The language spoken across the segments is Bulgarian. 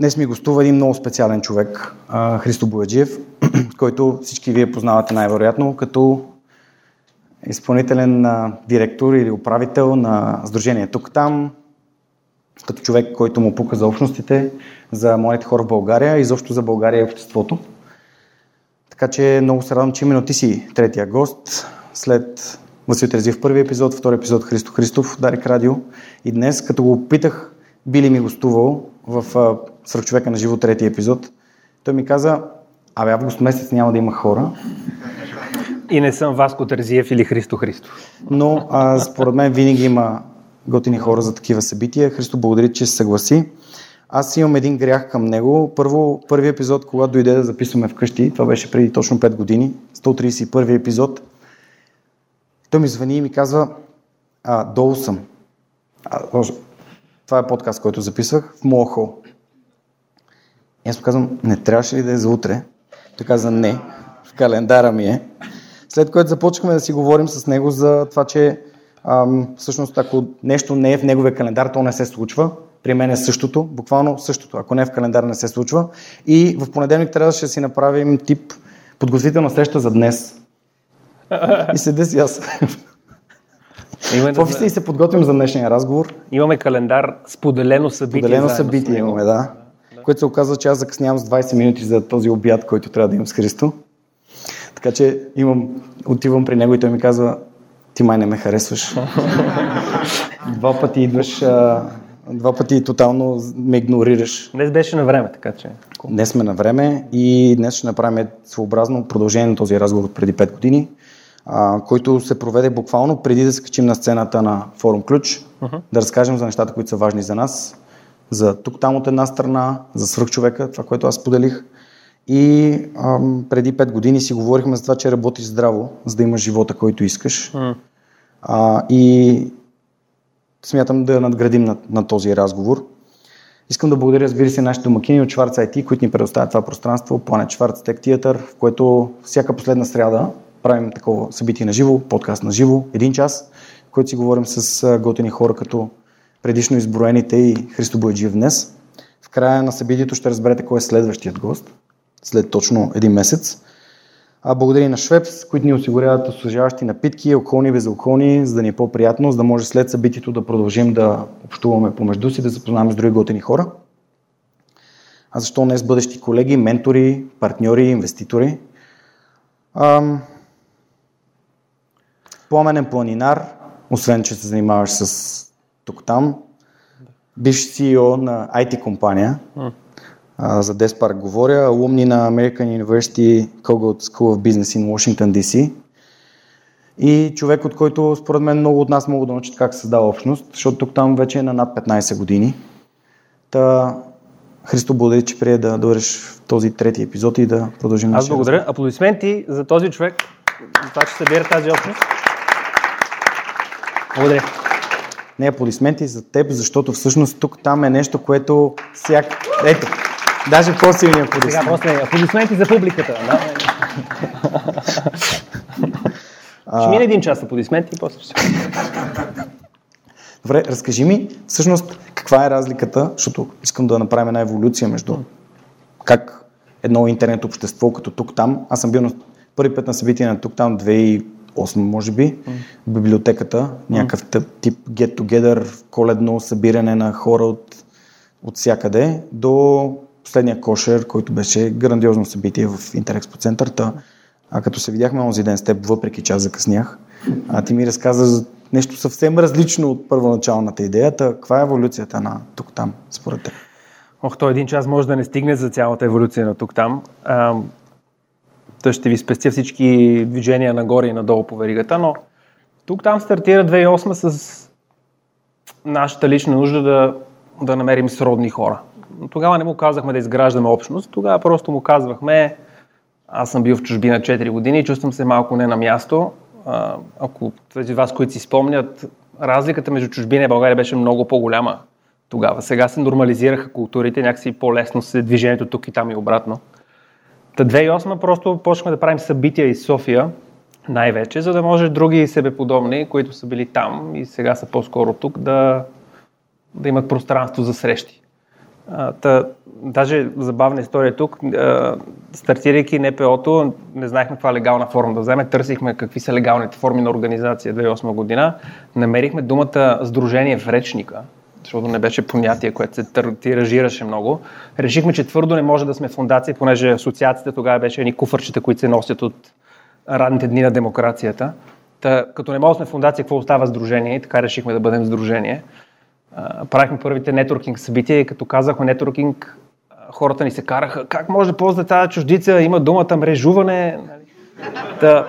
Днес ми гостува един много специален човек, Христо Бояджиев, който всички вие познавате най-вероятно като изпълнителен директор или управител на Сдружение тук-там, като човек, който му пука за общностите, за младите хора в България и защо за България и обществото. Така че много се радвам, че именно ти си третия гост, след Васил Терзив първи епизод, втори епизод Христо Христов, Дарик Радио. И днес, като го питах, би ли ми гостувал в Свърхчовека на живо третия епизод, той ми каза, абе август месец няма да има хора. И не съм Васко Терзиев или Христо Христов. Но а, според мен винаги има готини хора за такива събития. Христо, благодаря, че се съгласи. Аз имам един грях към него. Първо, първи епизод, когато дойде да записваме вкъщи, това беше преди точно 5 години, 131 епизод, той ми звъни и ми казва, а, долу съм. А, това е подкаст, който записвах в моя хол. И аз му казвам, не трябваше ли да е за утре? Той каза, не, в календара ми е. След което започнахме да си говорим с него за това, че ам, всъщност ако нещо не е в неговия календар, то не се случва. При мен е същото, буквално същото. Ако не е в календар, не се случва. И в понеделник трябваше да си направим тип подготвителна среща за днес. И седя си аз. Имаме в офиса и се подготвим за днешния разговор. Имаме календар споделено събитие. Споделено събитие имаме, да. Да. Което се оказва, че аз закъснявам с 20 минути за този обяд, който трябва да имам с Христо. Така че имам, отивам при него и той ми казва, ти май не ме харесваш. два пъти идваш, а, два пъти тотално ме игнорираш. Днес беше на време, така че. Днес сме на време и днес ще направим своеобразно продължение на този разговор от преди 5 години а, който се проведе буквално преди да се качим на сцената на Форум Ключ, uh-huh. да разкажем за нещата, които са важни за нас, за тук-там от една страна, за свръхчовека, това, което аз поделих. И ам, преди 5 години си говорихме за това, че работиш здраво, за да имаш живота, който искаш. Uh-huh. А, и смятам да надградим на, на този разговор. Искам да благодаря, разбира се, нашите домакини от Шварц IT, които ни предоставят това пространство, Planet Шварц Tech Theater, в което всяка последна сряда правим такова събитие на живо, подкаст на живо, един час, в който си говорим с готини хора, като предишно изброените и Христо Бойджиев днес. В края на събитието ще разберете кой е следващият гост, след точно един месец. А благодаря и на Швепс, които ни осигуряват освежаващи напитки, алкохолни и безалкохолни, за да ни е по-приятно, за да може след събитието да продължим да общуваме помежду си, да запознаваме с други готини хора. А защо не с бъдещи колеги, ментори, партньори, инвеститори? Ам, пламенен планинар, освен че се занимаваш с тук-там, бивш CEO на IT компания, mm. а, за Despart говоря, алумни на American University Kogod School of Business in Washington DC и човек, от който според мен много от нас могат да научат как се създава общност, защото тук там вече е на над 15 години. Та, Христо, благодаря, че прие да дойдеш в този трети епизод и да продължим. Аз благодаря. Аплодисменти за този човек, за това, че събира тази общност. Благодаря. Не аплодисменти за теб, защото всъщност тук там е нещо, което всяк... Ето, даже по-силни аплодисменти. Сега после аплодисменти за публиката. Да? ще мине един час аплодисменти и после ще Добре, разкажи ми всъщност каква е разликата, защото искам да направим една еволюция между как едно интернет общество като тук-там. Аз съм бил на първи път на събитие на тук-там 8, може би, в библиотеката, някакъв тип get together, коледно събиране на хора от, от всякъде, до последния кошер, който беше грандиозно събитие в Интерекспо центърта. А като се видяхме онзи ден с теб, въпреки че аз закъснях, а ти ми разказа за нещо съвсем различно от първоначалната идеята. Каква е еволюцията на тук-там, според теб? Ох, то един час може да не стигне за цялата еволюция на тук-там. Та ще ви спестя всички движения нагоре и надолу по веригата, но тук там стартира 2008 с нашата лична нужда да, да намерим сродни хора. Тогава не му казахме да изграждаме общност, тогава просто му казвахме аз съм бил в чужбина 4 години чувствам се малко не на място. Ако тези вас, които си спомнят, разликата между чужбина и България беше много по-голяма тогава. Сега се нормализираха културите, някакси по-лесно се движението тук и там и обратно. Та 2008 просто почнахме да правим събития из София, най-вече, за да може други себеподобни, които са били там и сега са по-скоро тук, да, да имат пространство за срещи. А, та, даже забавна история тук. А, стартирайки НПО-то, не знаехме каква легална форма да вземе. Търсихме какви са легалните форми на организация 2008 година. Намерихме думата Сдружение в речника, защото не беше понятие, което се тиражираше много. Решихме, че твърдо не може да сме фундация, понеже асоциацията тогава беше едни куфърчета, които се носят от радните дни на демокрацията. Та, като не може да сме фундация, какво остава сдружение? И така решихме да бъдем сдружение. правихме първите нетворкинг събития и като казахме нетворкинг, хората ни се караха, как може да ползва тази чуждица, има думата мрежуване. Та,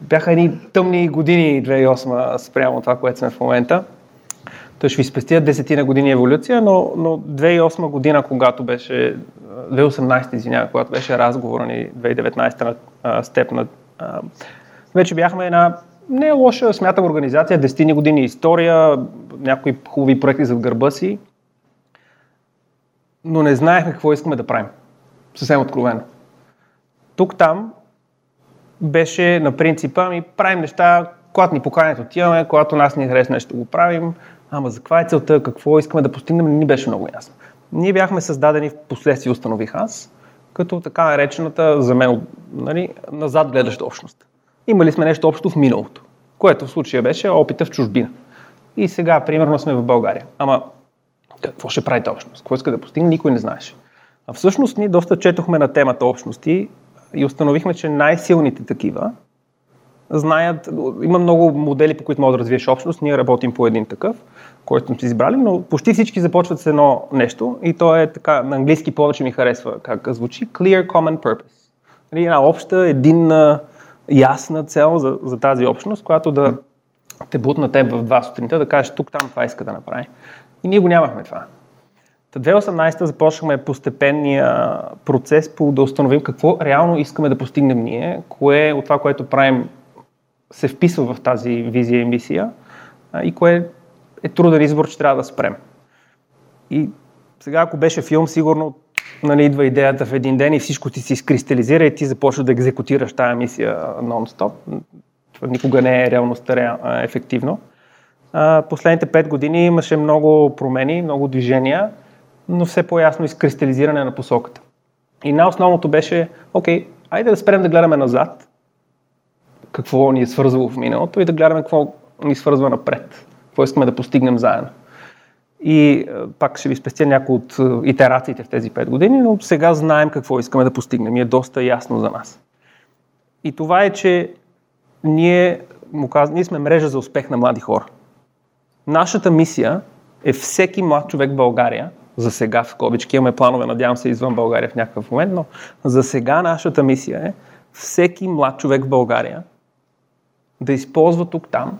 бяха едни тъмни години 2008 спрямо това, което сме в момента. Той ще ви спестя десетина години еволюция, но, но 2008 година, когато беше, 2018, извинявам, когато беше разговор ни 2019 на степ на вече бяхме една не е лоша, смятам, организация, 10 години история, някои хубави проекти зад гърба си, но не знаехме какво искаме да правим. Съвсем откровено. Тук-там беше на принципа ми правим неща, когато ни поканят отиваме, когато нас ни харесва нещо го правим, ама за каква е целта, какво искаме да постигнем, не ни беше много ясно. Ние бяхме създадени, в последствие установих аз, като така наречената за мен нали, назад гледаща общност. Имали сме нещо общо в миналото, което в случая беше опита в чужбина. И сега, примерно, сме в България. Ама какво ще прави общност? Какво иска да постигне, никой не знаеше. А всъщност ние доста четохме на темата общности и установихме, че най-силните такива знаят, има много модели, по които може да развиеш общност, ние работим по един такъв, който сме избрали, но почти всички започват с едно нещо и то е така, на английски повече ми харесва как звучи, clear common purpose. Нали, една обща, единна, ясна цел за, за тази общност, която да те бутна теб в два сутринта, да кажеш тук, там, това иска да направи. И ние го нямахме това. Та 2018 започнахме постепенния процес по да установим какво реално искаме да постигнем ние, кое от това, което правим се вписва в тази визия и мисия и кое е труден избор, че трябва да спрем. И сега, ако беше филм, сигурно нали, идва идеята в един ден и всичко ти се изкристализира и ти започваш да екзекутираш тази мисия нон-стоп. Това никога не е реалността реал, ефективно. Последните пет години имаше много промени, много движения, но все по-ясно изкристализиране на посоката. И най-основното беше, окей, айде да спрем да гледаме назад, какво ни е свързвало в миналото и да гледаме какво ни свързва напред, какво искаме да постигнем заедно. И е, пак ще ви спестя някои от е, итерациите в тези 5 години, но сега знаем какво искаме да постигнем и е доста ясно за нас. И това е, че ние, му каз... ние сме мрежа за успех на млади хора. Нашата мисия е всеки млад човек в България, за сега в кобички имаме планове, надявам се извън България в някакъв момент, но за сега нашата мисия е всеки млад човек в България да използва тук-там,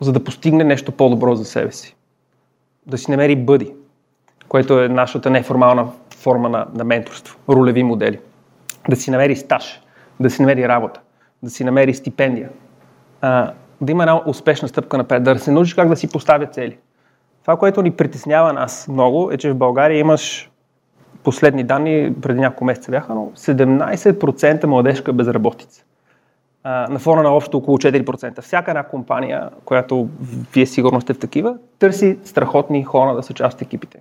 за да постигне нещо по-добро за себе си да си намери бъди, което е нашата неформална форма на, на менторство, ролеви модели. Да си намери стаж, да си намери работа, да си намери стипендия, а, да има една успешна стъпка напред, да се научиш как да си поставя цели. Това, което ни притеснява нас много, е, че в България имаш последни данни, преди няколко месеца бяха, но 17% младежка безработица на фона на общо около 4%. Всяка една компания, която вие сигурно сте в такива, търси страхотни хора да са част от екипите.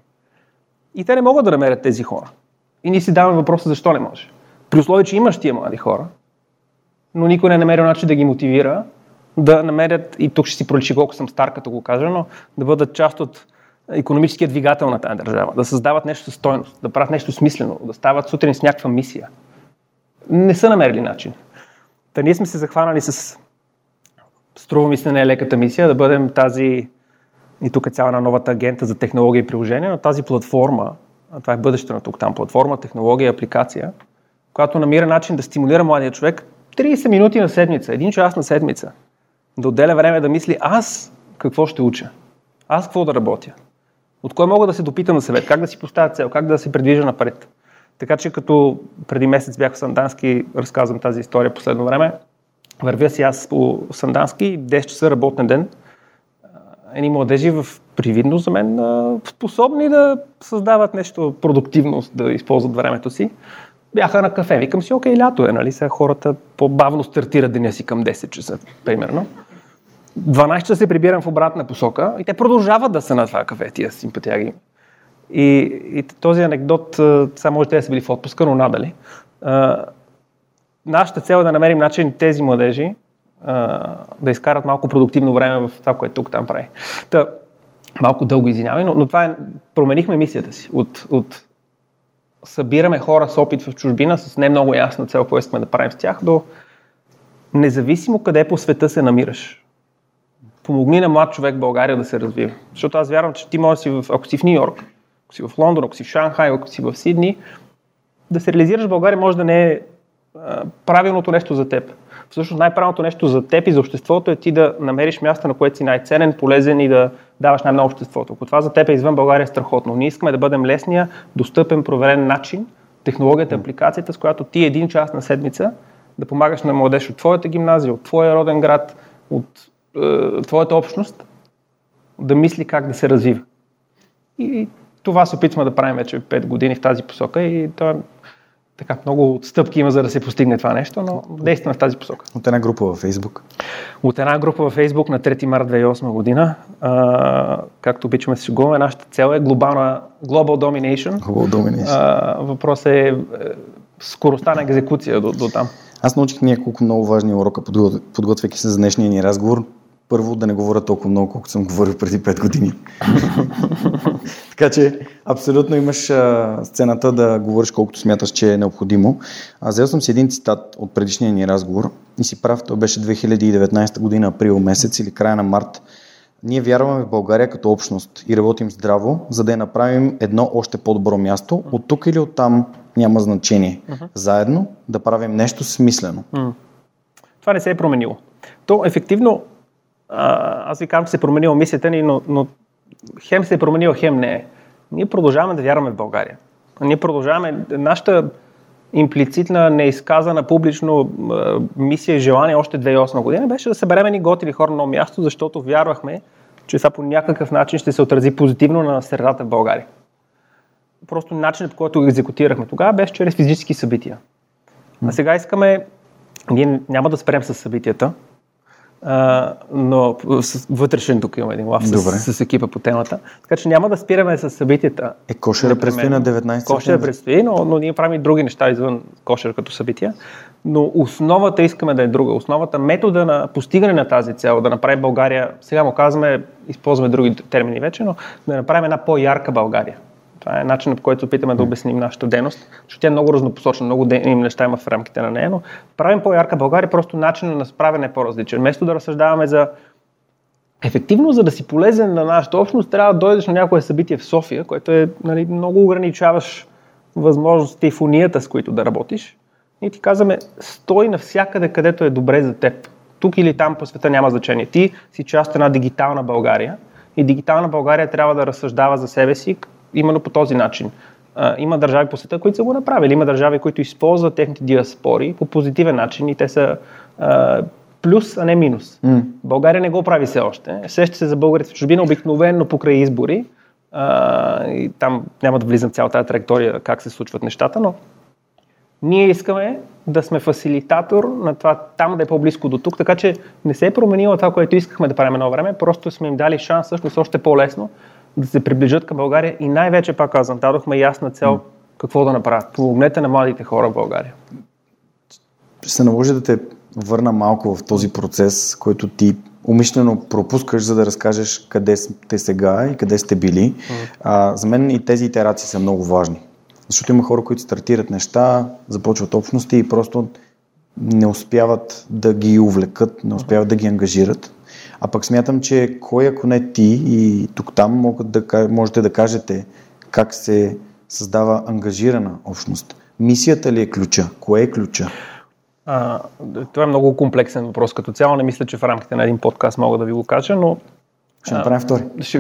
И те не могат да намерят тези хора. И ние си даваме въпроса защо не може. При условие, че имаш тия млади хора, но никой не е намерил начин да ги мотивира да намерят, и тук ще си проличи колко съм стар, като го кажа, но да бъдат част от економическия двигател на тази държава, да създават нещо със стойност, да правят нещо смислено, да стават сутрин с някаква мисия. Не са намерили начин. Та ние сме се захванали с, струва ми се не леката мисия, да бъдем тази, и тук е цяла на новата агента за технология и приложения, но тази платформа, това е бъдещето на тук там, платформа, технология апликация, която намира начин да стимулира младия човек 30 минути на седмица, един час на седмица, да отделя време да мисли аз какво ще уча, аз какво да работя, от кой мога да се допитам на съвет, как да си поставя цел, как да се предвижа напред. Така че като преди месец бях в Сандански, разказвам тази история последно време, вървя си аз по Сандански, 10 часа работен ден, едни младежи в привидно за мен, способни да създават нещо продуктивно, да използват времето си. Бяха на кафе. Викам си, окей, лято е, нали? Сега хората по-бавно стартират деня си към 10 часа, примерно. 12 часа се прибирам в обратна посока и те продължават да са на това кафе, тия симпатияги. И, и този анекдот, само може да са били в отпуска, но надали. А, нашата цел е да намерим начин тези младежи а, да изкарат малко продуктивно време в това, което тук там прави. Та, малко дълго извинявай, но, но това е, променихме мисията си от, от събираме хора с опит в чужбина с не много ясна цел, какво искаме да правим с тях, до независимо къде по света се намираш. Помогни на млад човек в България да се развива. Защото аз вярвам, че ти можеш си в, ако си в Нью Йорк, ако си в Лондон, ако си в Шанхай, ако си в Сидни, да се реализираш в България може да не е а, правилното нещо за теб. Всъщност най-правилното нещо за теб и за обществото е ти да намериш място, на което си най-ценен, полезен и да даваш най-много обществото. Ако това за теб е извън България, е страхотно. Ние искаме да бъдем лесния, достъпен, проверен начин, технологията, апликацията, с която ти един час на седмица да помагаш на младеж от твоята гимназия, от твоя роден град, от е, твоята общност, да мисли как да се развива. И това се опитваме да правим вече 5 години в тази посока и това така много стъпки има за да се постигне това нещо, но действаме в тази посока. От една група във Facebook? От една група във Facebook на 3 март 2008 година. А, както обичаме се шегуваме, нашата цел е глобална Global Domination. Global domination. А, въпрос е, е скоростта на екзекуция до, до там. Аз научих няколко много важни урока, подготвяйки се за днешния ни разговор. Първо, да не говоря толкова много, колкото съм говорил преди 5 години. така че, абсолютно имаш а, сцената да говориш колкото смяташ, че е необходимо. А, взел съм си един цитат от предишния ни разговор и си прав, той беше 2019 година, април месец или края на март. Ние вярваме в България като общност и работим здраво, за да я направим едно още по-добро място. От тук или от там няма значение. Заедно да правим нещо смислено. Това не се е променило. То ефективно а, аз ви казвам, че се е променила мисията ни, но, но хем се е променила, хем не е. Ние продължаваме да вярваме в България. Ние продължаваме нашата имплицитна, неизказана публично мисия и желание още 2008 година беше да съберем ни готини хора на място, защото вярвахме, че това по някакъв начин ще се отрази позитивно на средата в България. Просто начинът, по който го екзекутирахме тогава, беше чрез физически събития. А сега искаме, ние няма да спрем с събитията, а, но с, вътрешен тук има един лав с, с, екипа по темата. Така че няма да спираме с събитията. Е, кошера предстои на 19 Кошера предстои, но, но ние правим и други неща извън кошер като събития. Но основата искаме да е друга. Основата, метода на постигане на тази цел, да направим България, сега му казваме, използваме други термини вече, но да направим една по-ярка България. Това е начинът, по който опитаме да обясним нашата дейност, защото тя е много разнопосочна, много неща има в рамките на нея, но правим по-ярка България, просто начинът на справяне е по-различен. Вместо да разсъждаваме за ефективно, за да си полезен на нашата общност, трябва да дойдеш на някое събитие в София, което е нали, много ограничаваш възможностите и фунията, с които да работиш. И ти казваме, стой навсякъде, където е добре за теб. Тук или там по света няма значение. Ти си част от една дигитална България и дигитална България трябва да разсъждава за себе си именно по този начин. А, има държави по света, които са го направили. Има държави, които използват техните диаспори по позитивен начин и те са а, плюс, а не минус. Mm. България не го прави все още. Сеща се за българите в чужбина обикновено покрай избори. А, и там няма да влизам цялата тази траектория как се случват нещата, но ние искаме да сме фасилитатор на това там да е по-близко до тук, така че не се е променило това, което искахме да правим едно време, просто сме им дали шанс всъщност още по-лесно да се приближат към България и най-вече, пак казвам, дадохме ясна цел какво да направят. Помогнете на младите хора в България. Ще се наложи да те върна малко в този процес, който ти умишлено пропускаш, за да разкажеш къде сте сега и къде сте били. А, за мен и тези итерации са много важни. Защото има хора, които стартират неща, започват общности и просто не успяват да ги увлекат, не успяват да ги ангажират. А пък смятам, че кой ако не ти и тук там могат да, можете да кажете как се създава ангажирана общност. Мисията ли е ключа? Кое е ключа? А, това е много комплексен въпрос. Като цяло не мисля, че в рамките на един подкаст мога да ви го кажа, но... Ще направим втори. Ще...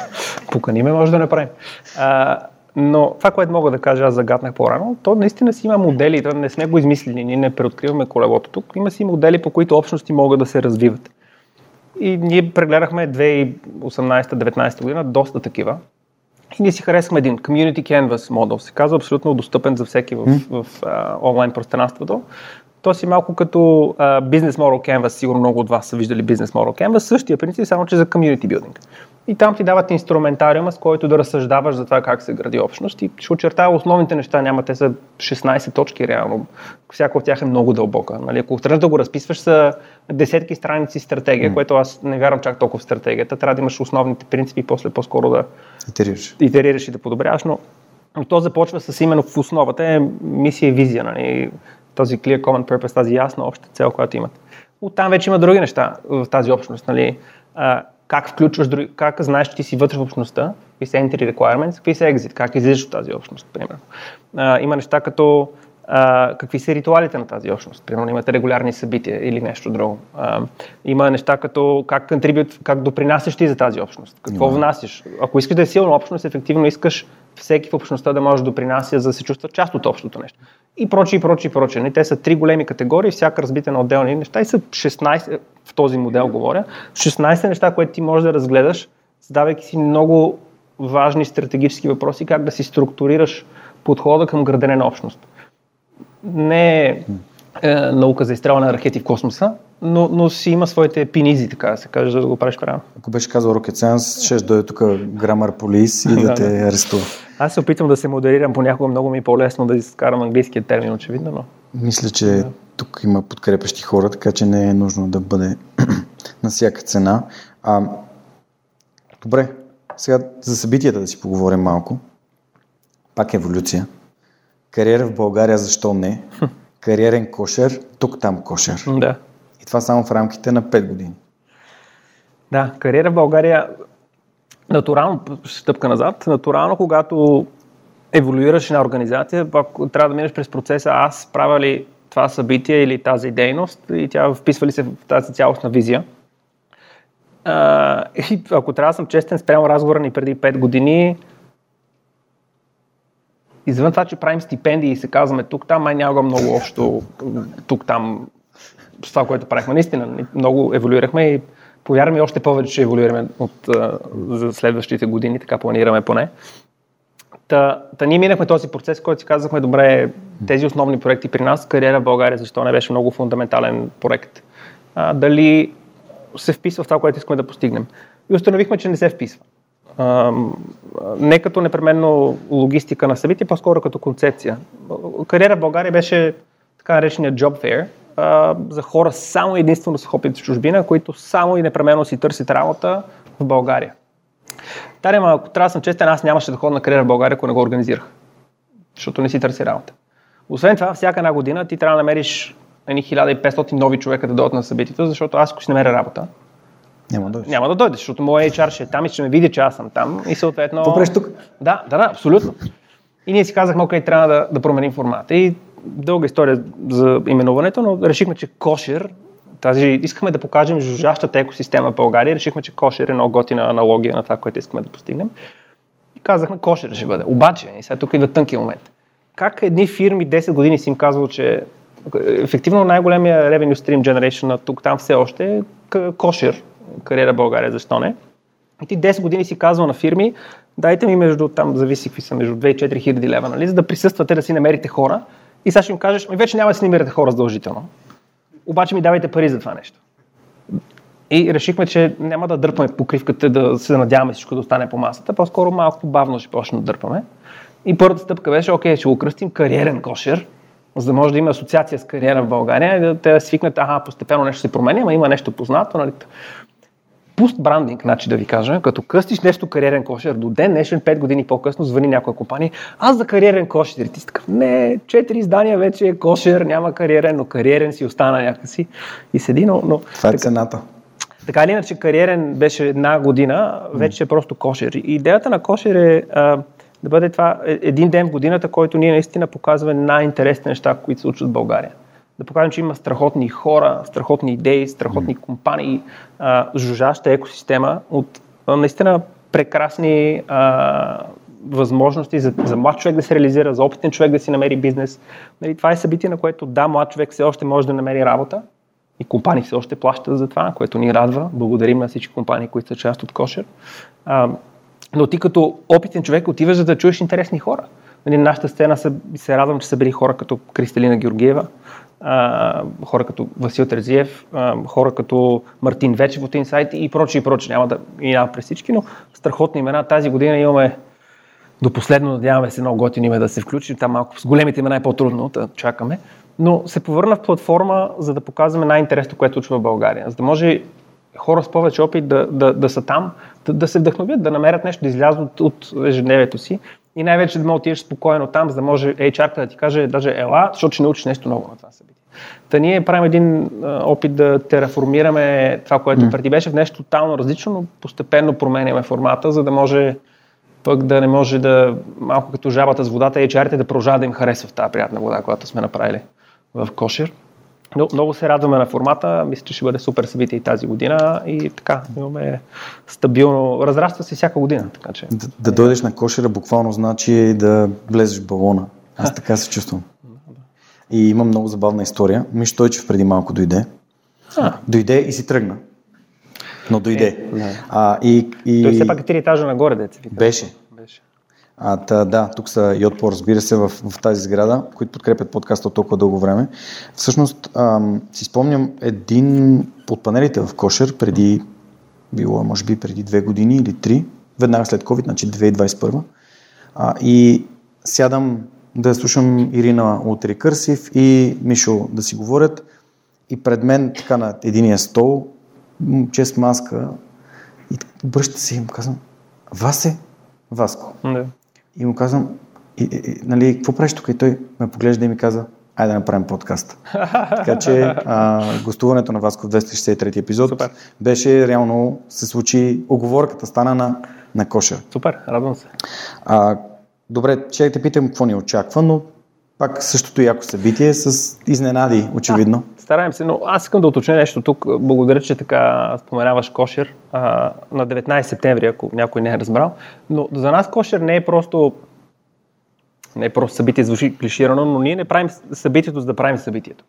Поканиме, може да направим. А, но това, което мога да кажа, аз загаднах по-рано, то наистина си има модели, да не сме го измислили, ние не преоткриваме колелото тук. Има си модели, по които общности могат да се развиват. И ние прегледахме 2018-2019 година доста такива. И ние си харесахме един Community Canvas модел, се казва абсолютно достъпен за всеки в, в, в а, онлайн пространството. То си малко като uh, Business Model Canvas, сигурно много от вас са виждали Business Model Canvas, същия принцип, само че за Community Building. И там ти дават инструментариума, с който да разсъждаваш за това как се гради общност и ще очертая основните неща, няма те са 16 точки реално, всяко от тях е много дълбока. Нали? Ако тръгнеш да го разписваш са десетки страници стратегия, mm. което аз не вярвам чак толкова в стратегията, трябва да имаш основните принципи и после по-скоро да итерираш, итерираш и да подобряваш, но, но то започва с именно в основата е мисия и визия, нали? този clear common purpose, тази ясна обща цел, която имат. Оттам вече има други неща в тази общност. Нали? Как включваш други, как знаеш, че ти си вътре в общността, какви са entry requirements, какви са exit, как излизаш от тази общност, примерно. А, има неща като а, какви са ритуалите на тази общност. Примерно имате регулярни събития или нещо друго. А, има неща като как контрибют, как допринасяш ти за тази общност. Какво yeah. внасяш. Ако искаш да е силна общност, ефективно искаш всеки в общността да може да допринася, за да се чувства част от общото нещо. И прочи, и прочи, и прочи. Нали, те са три големи категории, всяка разбита на отделни неща и са 16, в този модел говоря, 16 неща, които ти можеш да разгледаш, задавайки си много важни стратегически въпроси, как да си структурираш подхода към градене на общност. Не е, е наука за изстрелване на ракети в космоса, но, но си има своите пинизи, така да се каже, за да го правиш правилно. Ако беше казал Rocket Science, ще дойде тук грамар полис и да те арестува. Аз се опитвам да се модерирам, понякога много ми е по-лесно да изкарам английския термин, очевидно, но... Мисля, че да. тук има подкрепящи хора, така че не е нужно да бъде на всяка цена. А, добре, сега за събитията да си поговорим малко. Пак еволюция. Кариера в България, защо не? Кариерен кошер, тук-там кошер. Да. И това само в рамките на 5 години. Да, кариера в България натурално, стъпка назад, натурално, когато еволюираш на организация, ако трябва да минеш през процеса, аз правя ли това събитие или тази дейност и тя вписва ли се в тази цялостна визия. А, и ако трябва да съм честен, спрямо разговора ни преди 5 години, извън това, че правим стипендии и се казваме тук-там, май няма много общо тук-там с това, което правихме. Наистина, много еволюирахме и повярваме още повече, че еволюираме от, за следващите години, така планираме поне. Та, та ние минахме този процес, който си казахме, добре, тези основни проекти при нас, кариера в България, защо не беше много фундаментален проект. А, дали се вписва в това, което искаме да постигнем. И установихме, че не се вписва. Не като непременно логистика на събитие, по-скоро като концепция. Кариера в България беше така наречения job fair, за хора само единствено с опит в чужбина, които само и непременно си търсят работа в България. Тарем, ако трябва да съм честен, аз нямаше да ходя на кариера в България, ако не го организирах. Защото не си търси работа. Освен това, всяка една година ти трябва да намериш 1500 нови човека да дойдат на събитието, защото аз ако си намеря работа, няма да дойдеш. Няма да дойдеш, защото моят HR ще е там и ще ме види, че аз съм там и съответно... Попреш тук? Да, да, да, абсолютно. И ние си казахме, окей, трябва да, да променим формата. И дълга история за именуването, но решихме, че кошер, тази, искаме да покажем жужащата екосистема в България, решихме, че кошер е много готина аналогия на това, което искаме да постигнем. И казахме, кошер ще бъде. Обаче, и сега тук идва тънки момент. Как едни фирми 10 години си им казвал, че ефективно най-големия revenue stream generation на тук там все още е кошер, кариера България, защо не? И ти 10 години си казвал на фирми, дайте ми между, там зависи какви са, между 2 и 4 хиляди лева, нали, за да присъствате, да си намерите хора, и сега ще им кажеш, ми вече няма да си намирате хора задължително. Обаче ми давайте пари за това нещо. И решихме, че няма да дърпаме покривката, да се надяваме всичко да остане по масата, по-скоро малко бавно ще почнем да дърпаме. И първата стъпка беше, окей, ще го кръстим кариерен кошер, за да може да има асоциация с кариера в България и да те свикнат, ага, постепенно нещо се променя, ама има нещо познато, нали? Пуст брандинг, значи да ви кажа, като къстиш нещо кариерен кошер, до ден днешен, 5 години по-късно, звъни някоя компания, аз за кариерен кошер. И ти си такъв, не, 4 издания вече е кошер, няма кариерен, но кариерен си остана някакси и седи, но... но Това е така, цената. Така или иначе, кариерен беше една година, вече е просто кошер. И идеята на кошер е а, да бъде това е, един ден в годината, който ние наистина показваме най-интересни неща, които се случват в България да покажем, че има страхотни хора, страхотни идеи, страхотни mm. компании, а, жужаща екосистема от а, наистина прекрасни а, възможности за, за млад човек да се реализира, за опитен човек да си намери бизнес. Нали, това е събитие, на което да, млад човек все още може да намери работа и компании все още плащат за това, което ни радва. Благодарим на всички компании, които са част от Кошер. А, но ти като опитен човек отиваш за да чуеш интересни хора. Нали, нашата сцена се, се радвам, че са били хора като Кристалина Георгиева, хора като Васил Терзиев, хора като Мартин Вечев от Инсайт и прочие и прочие. Няма да минава през всички, но страхотни имена. Тази година имаме до последно, надяваме се, много готини име да се включим. Там малко с големите имена е по-трудно да чакаме. Но се повърна в платформа, за да показваме най-интересното, което случва в България. За да може хора с повече опит да, да, да са там, да, да се вдъхновят, да намерят нещо, да излязат от ежедневието си и най-вече да може да отидеш спокойно там, за да може HR да ти каже, даже ела, защото ще научиш нещо ново на това събитие. Та ние правим един а, опит да тераформираме това, което mm. преди беше в нещо тотално различно, но постепенно променяме формата, за да може пък да не може да, малко като жабата с водата, HR-ите да продължават да им харесва в тази приятна вода, която сме направили в Кошер. Но, много се радваме на формата, мисля, че ще бъде супер събитие и тази година и така, имаме стабилно, разраства се всяка година. Така, че... да, да дойдеш на кошера буквално значи да влезеш в балона. Аз така се чувствам. И има много забавна история. Миш Тойчев преди малко дойде. А. Дойде и си тръгна. Но дойде. Е, да. а, и, и... Той все пак е три етажа нагоре, деца. Беше. А, та, да, тук са Йотпо, разбира се, в, в тази сграда, които подкрепят подкаста от толкова дълго време. Всъщност, ам, си спомням един от панелите в Кошер преди, било може би преди две години или три, веднага след COVID, значи 2021. А, и сядам да слушам Ирина от Рекърсив и Мишо да си говорят. И пред мен, така на единия стол, чест маска, и обръща се и му казвам, Васе, Васко. Да. И му казвам, и, и, нали, какво правиш тук? И той ме поглежда и ми каза, айде да направим подкаст. така че а, гостуването на Васко в 263 епизод Супер. беше реално, се случи, оговорката стана на, на коша. Супер, радвам се. А, добре, ще те питам какво ни очаква, но пак същото яко събитие с изненади, очевидно. Да, стараем се, но аз искам да уточня нещо тук. Благодаря, че така споменаваш кошер а, на 19 септември, ако някой не е разбрал. Но за нас кошер не е просто не е просто събитие, звучи клиширано, но ние не правим събитието, за да правим събитието.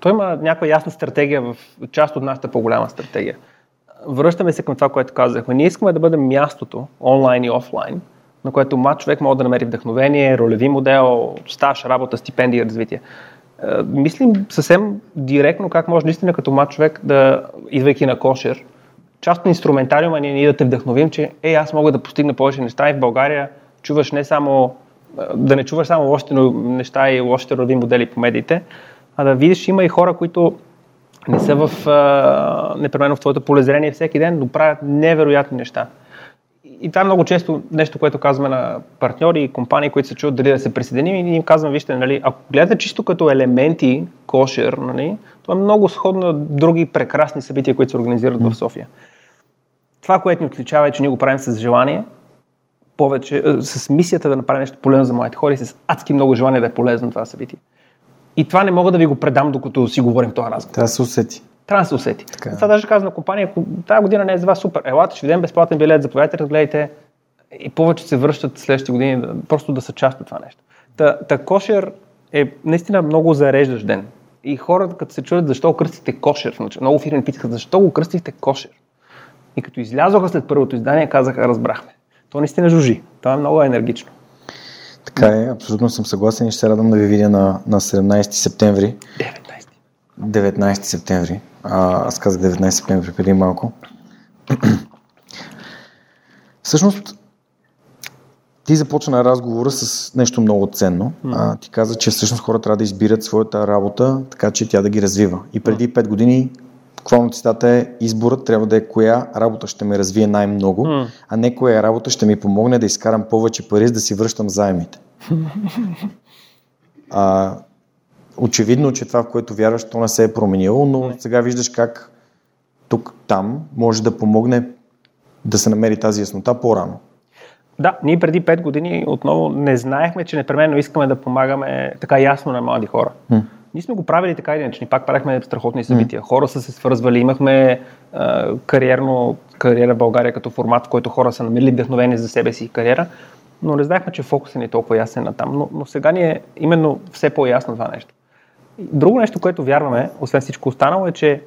Той има някаква ясна стратегия в част от нашата по-голяма стратегия. Връщаме се към това, което казахме. Ние искаме да бъдем мястото, онлайн и офлайн, на което млад човек може да намери вдъхновение, ролеви модел, стаж, работа, стипендия, развитие. Е, мислим съвсем директно как може наистина като млад човек да, идвайки на кошер, част от инструментариума ни е ние да те вдъхновим, че ей, аз мога да постигна повече неща и в България чуваш не само, е, да не чуваш само лошите неща и лошите роди модели по медиите, а да видиш, има и хора, които не са в, а, непременно в твоето полезрение всеки ден, но правят невероятни неща и това е много често нещо, което казваме на партньори и компании, които се чуят дали да се присъединим и им казвам, вижте, нали, ако гледате чисто като елементи кошер, нали, това е много сходно на други прекрасни събития, които се организират mm. в София. Това, което ни отличава е, че ние го правим с желание, повече, е, с мисията да направим нещо полезно за моите хора и с адски много желание да е полезно това събитие. И това не мога да ви го предам, докато си говорим този разговор. Трябва да се усети трябва да се усети. Така. Е. Това даже казвам на компания, ако тази година не е за вас супер, елате, ще ви дадем безплатен билет, заповядайте, разгледайте и повече се връщат следващите години, просто да са част от това нещо. Та, та кошер е наистина много зареждащ ден. И хората, като се чуят защо кръстите кошер, много фирми питаха защо го кръстихте кошер. И като излязоха след първото издание, казаха, разбрахме. То наистина жужи. Това е много енергично. Така е, абсолютно съм съгласен и ще се радвам да ви видя на, на 17 септември. 19. 19 септември. А, аз казах 19 септември преди малко. Всъщност, ти започна разговора с нещо много ценно. Mm. А, ти каза, че всъщност хората трябва да избират своята работа, така че тя да ги развива. И преди 5 години, буквално цитата е, изборът трябва да е коя работа ще ме развие най-много, mm. а не коя работа ще ми помогне да изкарам повече пари, за да си връщам заемите. а, очевидно, че това, в което вярваш, то не се е променило, но не. сега виждаш как тук, там може да помогне да се намери тази яснота по-рано. Да, ние преди 5 години отново не знаехме, че непременно искаме да помагаме така ясно на млади хора. М. Ние сме го правили така или иначе, ни пак правихме страхотни събития. М. Хора са се свързвали, имахме а, кариерно, кариера в България като формат, в който хора са намерили вдъхновение за себе си и кариера, но не знаехме, че фокусът ни е толкова ясен на там. Но, но сега ни е именно все по-ясно това нещо. Друго нещо, което вярваме, освен всичко останало, е, че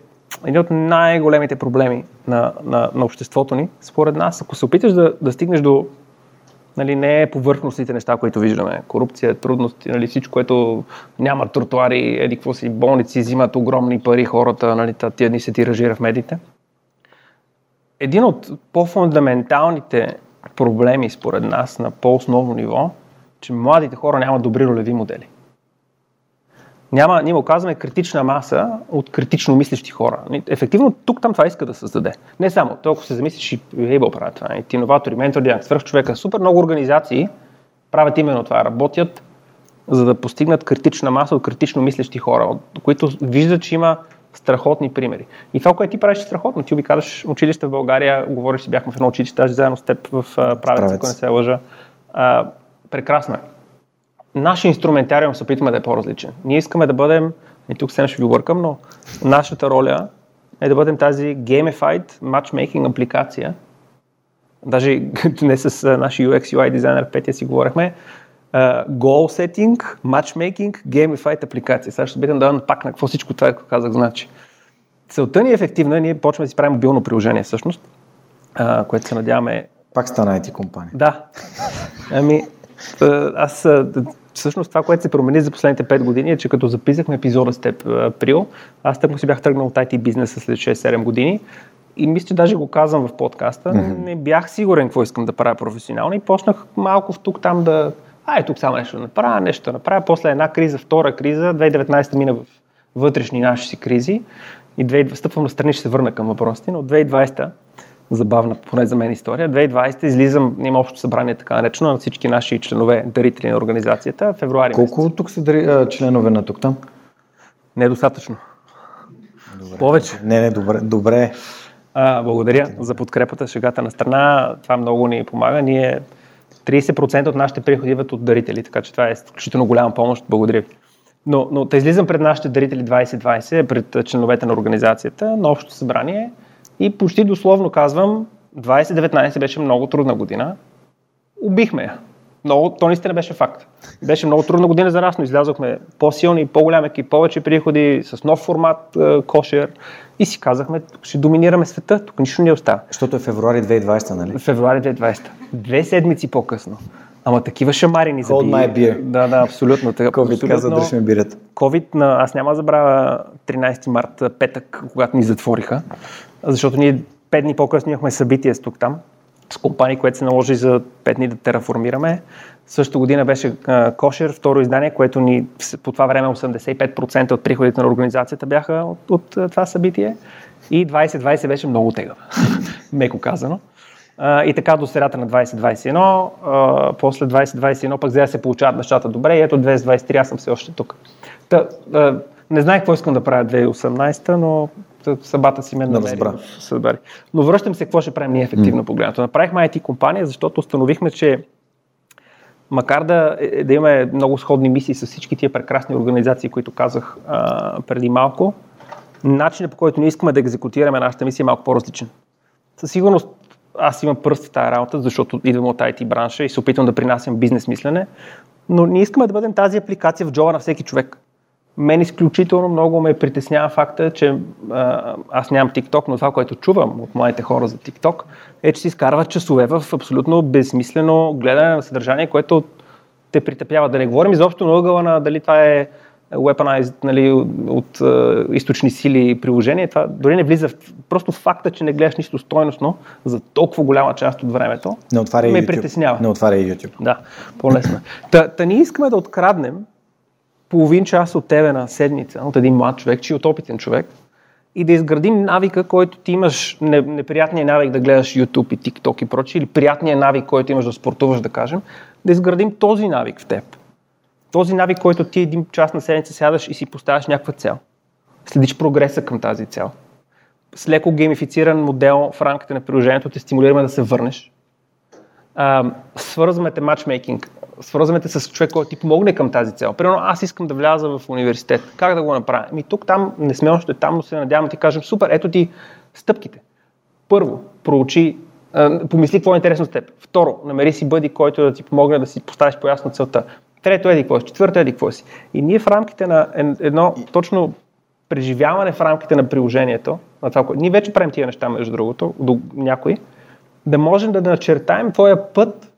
един от най-големите проблеми на, на, на обществото ни, според нас, ако се опиташ да, да стигнеш до Нали, не повърхностните неща, които виждаме. Корупция, трудности, нали, всичко, което няма тротуари, еди какво си, болници, взимат огромни пари хората, нали, тия дни се тиражира в медиите. Един от по-фундаменталните проблеми, според нас, на по-основно ниво, че младите хора нямат добри ролеви модели. Няма, ние му казваме критична маса от критично мислещи хора. Ефективно тук там това иска да създаде. Не само, толкова се замислиш и Ейбъл правят това. И ти новатори, ментори, свърх човека. Супер много организации правят именно това. Работят за да постигнат критична маса от критично мислещи хора, които виждат, че има страхотни примери. И това, което ти правиш е страхотно. Ти обикаляш училище в България, говориш си, бяхме в едно училище, даже заедно с теб в правец, ако не се лъжа. А, прекрасно е. Нашия инструментариум се опитваме да е по-различен. Ние искаме да бъдем, и тук сега ще ви объркам, но нашата роля е да бъдем тази gamified matchmaking апликация. Даже не с нашия UX UI дизайнер Петя си говорихме, uh, goal setting, matchmaking, gamified апликация. Сега ще опитам да напакна какво всичко това, което казах, значи. Целта ни е ефективна, ние почваме да си правим мобилно приложение всъщност, uh, което се надяваме... Пак стана IT компания. Да. Ами, аз всъщност това, което се промени за последните 5 години е, че като записахме епизода с теб април, аз тък си бях тръгнал от IT бизнеса след 6-7 години и мисля, че даже го казвам в подкаста, mm-hmm. не бях сигурен какво искам да правя професионално и почнах малко в тук там да ай, тук само нещо да направя, нещо да направя. После една криза, втора криза, 2019 мина в вътрешни наши си кризи и 2020, стъпвам на страни, ще се върна към въпросите, но 2020 забавна, поне за мен история. 2020 излизам, има общо събрание, така наречено, на всички наши членове, дарители на организацията, февруари Колко месец. тук са дари, членове на тук там? Недостатъчно. Добре. Повече. Не, не, добре. добре. А, благодаря за подкрепата, шегата на страна. Това много ни помага. Ние 30% от нашите приходи идват от дарители, така че това е изключително голяма помощ. Благодаря ви. Но, но да излизам пред нашите дарители 2020, пред членовете на организацията на общото събрание – и почти дословно казвам, 2019 беше много трудна година. Убихме я. Много, то наистина беше факт. Беше много трудна година за нас, но излязохме по-силни, по-голям екип, повече приходи, с нов формат, е, кошер и си казахме, тук ще доминираме света, тук нищо не остава. Защото е февруари 2020, нали? Февруари 2020. Две седмици по-късно. Ама такива шамари ни заби. my beer. Да, да, абсолютно. COVID каза, дръж ми бирата. COVID, аз няма забравя 13 март, петък, когато ни затвориха защото ние пет дни по-късно имахме събитие с тук там, с компании, което се наложи за пет дни да тераформираме. Същата година беше Кошер, второ издание, което ни по това време 85% от приходите на организацията бяха от, от, това събитие. И 2020 беше много тегава, меко казано. И така до средата на 2021, а, после 2021 пък да се получават нещата добре и ето 2023 аз съм все още тук. Та, не знаех какво искам да правя 2018, но събата си ме намери в Но връщам се какво ще правим ние ефективно mm. погледнато. Направихме IT компания, защото установихме, че макар да, е, да имаме много сходни мисии с всички тия прекрасни организации, които казах а, преди малко, начинът по който ние искаме да екзекутираме нашата мисия е малко по-различен. Със сигурност аз имам пръст в тази работа, защото идвам от IT бранша и се опитвам да принасям бизнес мислене, но ние искаме да бъдем тази апликация в джоба на всеки човек. Мен изключително много ме притеснява факта, че а, аз нямам TikTok, но това, което чувам от моите хора за TikTok, е, че си изкарват часове в абсолютно безсмислено гледане на съдържание, което те притъпява. Да не говорим изобщо на ъгъла на дали това е weaponized нали, от, от uh, източни сили и приложения. Това дори не влиза в просто факта, че не гледаш нищо стойностно за толкова голяма част от времето. Не отваря ме YouTube. притеснява. Не отваря YouTube. Да, по-лесно. та, та ние искаме да откраднем половин час от тебе на седмица, от един млад човек, е от опитен човек, и да изградим навика, който ти имаш, неприятния навик да гледаш YouTube и TikTok и прочие, или приятния навик, който имаш да спортуваш, да кажем, да изградим този навик в теб. Този навик, който ти един час на седмица сядаш и си поставяш някаква цел. Следиш прогреса към тази цел. С леко геймифициран модел в рамките на приложението те стимулираме да се върнеш. свързваме те матчмейкинг свързваме с човек, който ти помогне към тази цел. Примерно аз искам да вляза в университет. Как да го направя? Ми тук, там, не сме още там, но се надявам да ти кажем, супер, ето ти стъпките. Първо, проучи, помисли какво е интересно с теб. Второ, намери си бъди, който да ти помогне да си поставиш по-ясно целта. Трето, еди какво си. Четвърто, еди какво си. И ние в рамките на едно точно преживяване в рамките на приложението, на това, ние вече правим тия неща, между другото, до някои, да можем да начертаем твоя път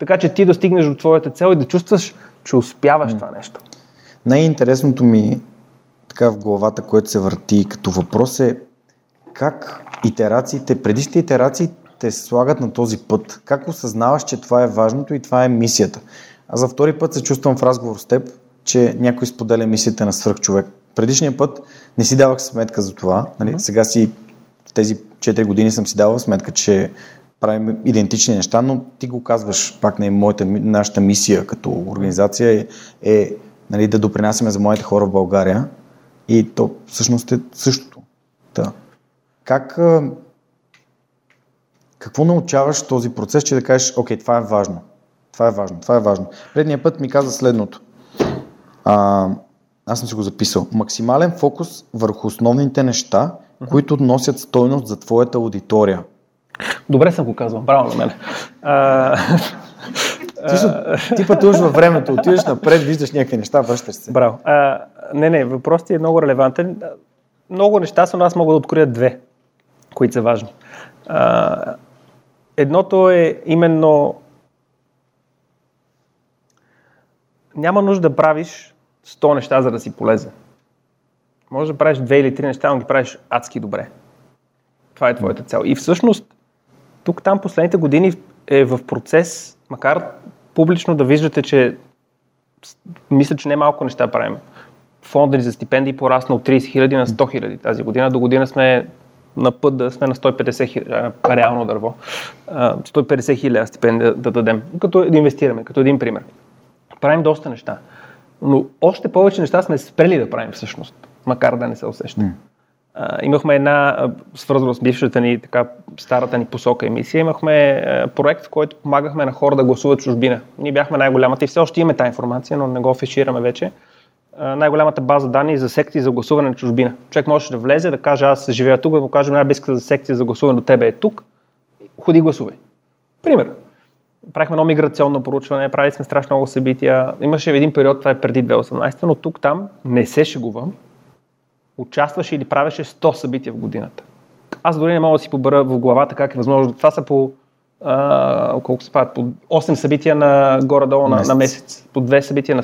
така че ти достигнеш до твоята цел и да чувстваш, че успяваш това нещо. Най-интересното ми така в главата, което се върти като въпрос е как итерациите, предишните итерации те слагат на този път. Как осъзнаваш, че това е важното и това е мисията? А за втори път се чувствам в разговор с теб, че някой споделя мисията на свръхчовек. Предишния път не си давах сметка за това. Нали? Сега си тези 4 години съм си давал сметка, че правим идентични неща, но ти го казваш, пак не е моята, нашата мисия като организация е, е нали, да допринасяме за моите хора в България и то всъщност е същото. Да. Как, какво научаваш този процес, че да кажеш, окей, това е важно, това е важно, това е важно. Предния път ми каза следното. А, аз съм си го записал. Максимален фокус върху основните неща, които носят стойност за твоята аудитория. Добре съм го казвал, браво на мен. А... Ти, ти пътуваш във времето, отиваш напред, виждаш някакви неща, връщаш се. Браво. А, не, не, въпросът е много релевантен. Много неща са, но аз мога да откроя две, които са важни. А, едното е именно няма нужда да правиш 100 неща, за да си полезен. Може да правиш две или три неща, но ги правиш адски добре. Това е твоята цел. И всъщност, тук там последните години е в процес, макар публично да виждате, че мисля, че не малко неща правим. Фонда ни за стипендии порасна от 30 хиляди на 100 хиляди тази година. До година сме на път да сме на 150 хиляди, реално дърво. 150 хиляди стипендия да дадем, като да инвестираме, като един пример. Правим доста неща. Но още повече неща сме спрели да правим всъщност, макар да не се усеща. Имахме една, свързана с бившата ни, така, старата ни посока емисия, имахме проект, в който помагахме на хора да гласуват чужбина. Ние бяхме най-голямата и все още имаме тази информация, но не го афишираме вече. Най-голямата база данни за секции за гласуване на чужбина. Човек може да влезе, да каже аз живея тук, да му каже най-близката за секция за гласуване до тебе е тук, ходи гласувай. Пример правихме едно миграционно проучване, правили сме страшно много събития. Имаше един период, това е преди 2018, но тук там не се шегувам. Участваше или правеше 100 събития в годината. Аз дори не мога да си побера в главата как е възможно. Това са по а, колко се правят? По 8 събития на горе-долу на, на месец. По 2 събития на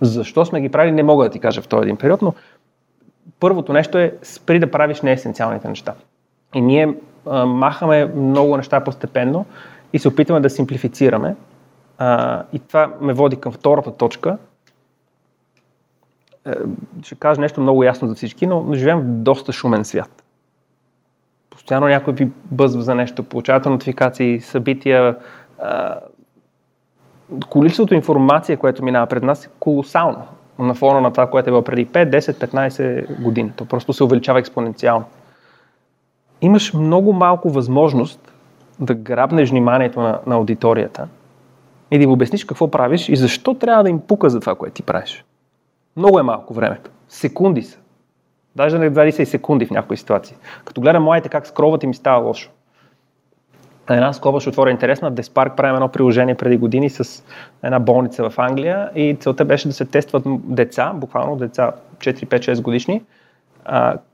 Защо сме ги правили, не мога да ти кажа в този един период, но първото нещо е спри да правиш неесенциалните неща. И ние а, махаме много неща постепенно и се опитваме да симплифицираме. А, и това ме води към втората точка. Е, ще кажа нещо много ясно за всички, но живеем в доста шумен свят. Постоянно някой ви бъзва за нещо, получавате нотификации, събития. А, количеството информация, което минава пред нас е колосално на фона на това, което е било преди 5, 10, 15 години. То просто се увеличава експоненциално. Имаш много малко възможност да грабнеш вниманието на, на аудиторията и да им обясниш какво правиш и защо трябва да им пука за това, което ти правиш. Много е малко времето. Секунди са. Даже не 20 секунди в някои ситуации. Като гледам моите как скроват и ми става лошо. Една скоба ще отворя интересна. Деспарк правим едно приложение преди години с една болница в Англия и целта беше да се тестват деца, буквално деца 4-5-6 годишни,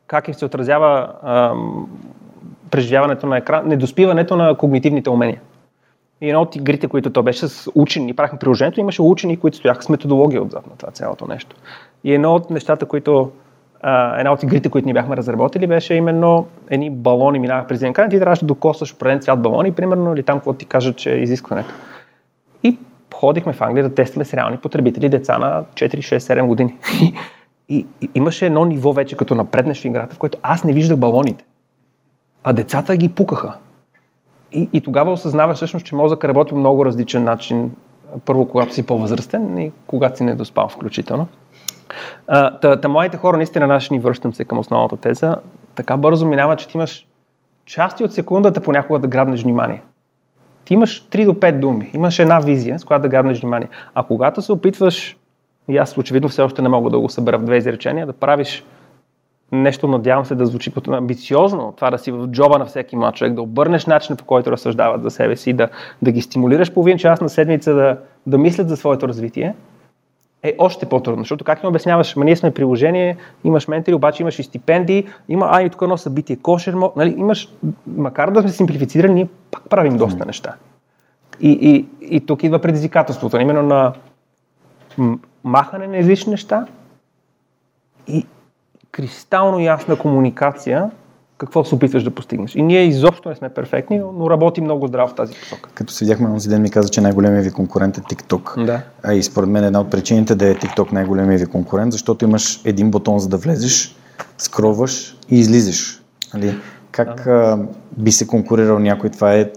как им се отразява преживяването на екран, недоспиването на когнитивните умения. И едно от игрите, които то беше с учени, правихме приложението, имаше учени, които стояха с методология отзад на това цялото нещо. И едно от нещата, които а, една от игрите, които ни бяхме разработили, беше именно едни балони минаваха през един екран, ти трябваше да докосваш определен цвят балони, примерно, или там, какво ти кажат, че е изискването. И ходихме в Англия да тестваме с реални потребители, деца на 4, 6, 7 години. И, и имаше едно ниво вече, като напреднеш в играта, в което аз не виждах балоните а децата ги пукаха. И, и тогава осъзнаваш всъщност, че мозък работи по много различен начин. Първо, когато си по-възрастен и когато си недоспал включително. А, та, та, моите хора, наистина, наши ни връщам се към основната теза, така бързо минава, че ти имаш части от секундата понякога да грабнеш внимание. Ти имаш 3 до 5 думи, имаш една визия, с която да грабнеш внимание. А когато се опитваш, и аз очевидно все още не мога да го събера в две изречения, да правиш нещо, надявам се да звучи като амбициозно, това да си в джоба на всеки млад човек, да обърнеш начина по който разсъждават за себе си, да, да ги стимулираш половин час на седмица да, да мислят за своето развитие, е още по-трудно, защото как им обясняваш, ма ние сме приложение, имаш ментори, обаче имаш и стипендии, има, ай, тук едно събитие, кошер, нали, имаш, макар да сме симплифицирани, ние пак правим доста неща. И, и, и тук идва предизвикателството, именно на махане на излишни неща и кристално ясна комуникация какво се опитваш да постигнеш. И ние изобщо не сме перфектни, но работим много здраво в тази посока. Като се видяхме този ден ми каза, че най-големият ви конкурент е TikTok. Да. А и според мен една от причините да е TikTok най-големият ви конкурент, защото имаш един бутон за да влезеш, скроваш и излизаш. Нали? Как да. а, би се конкурирал някой? Това е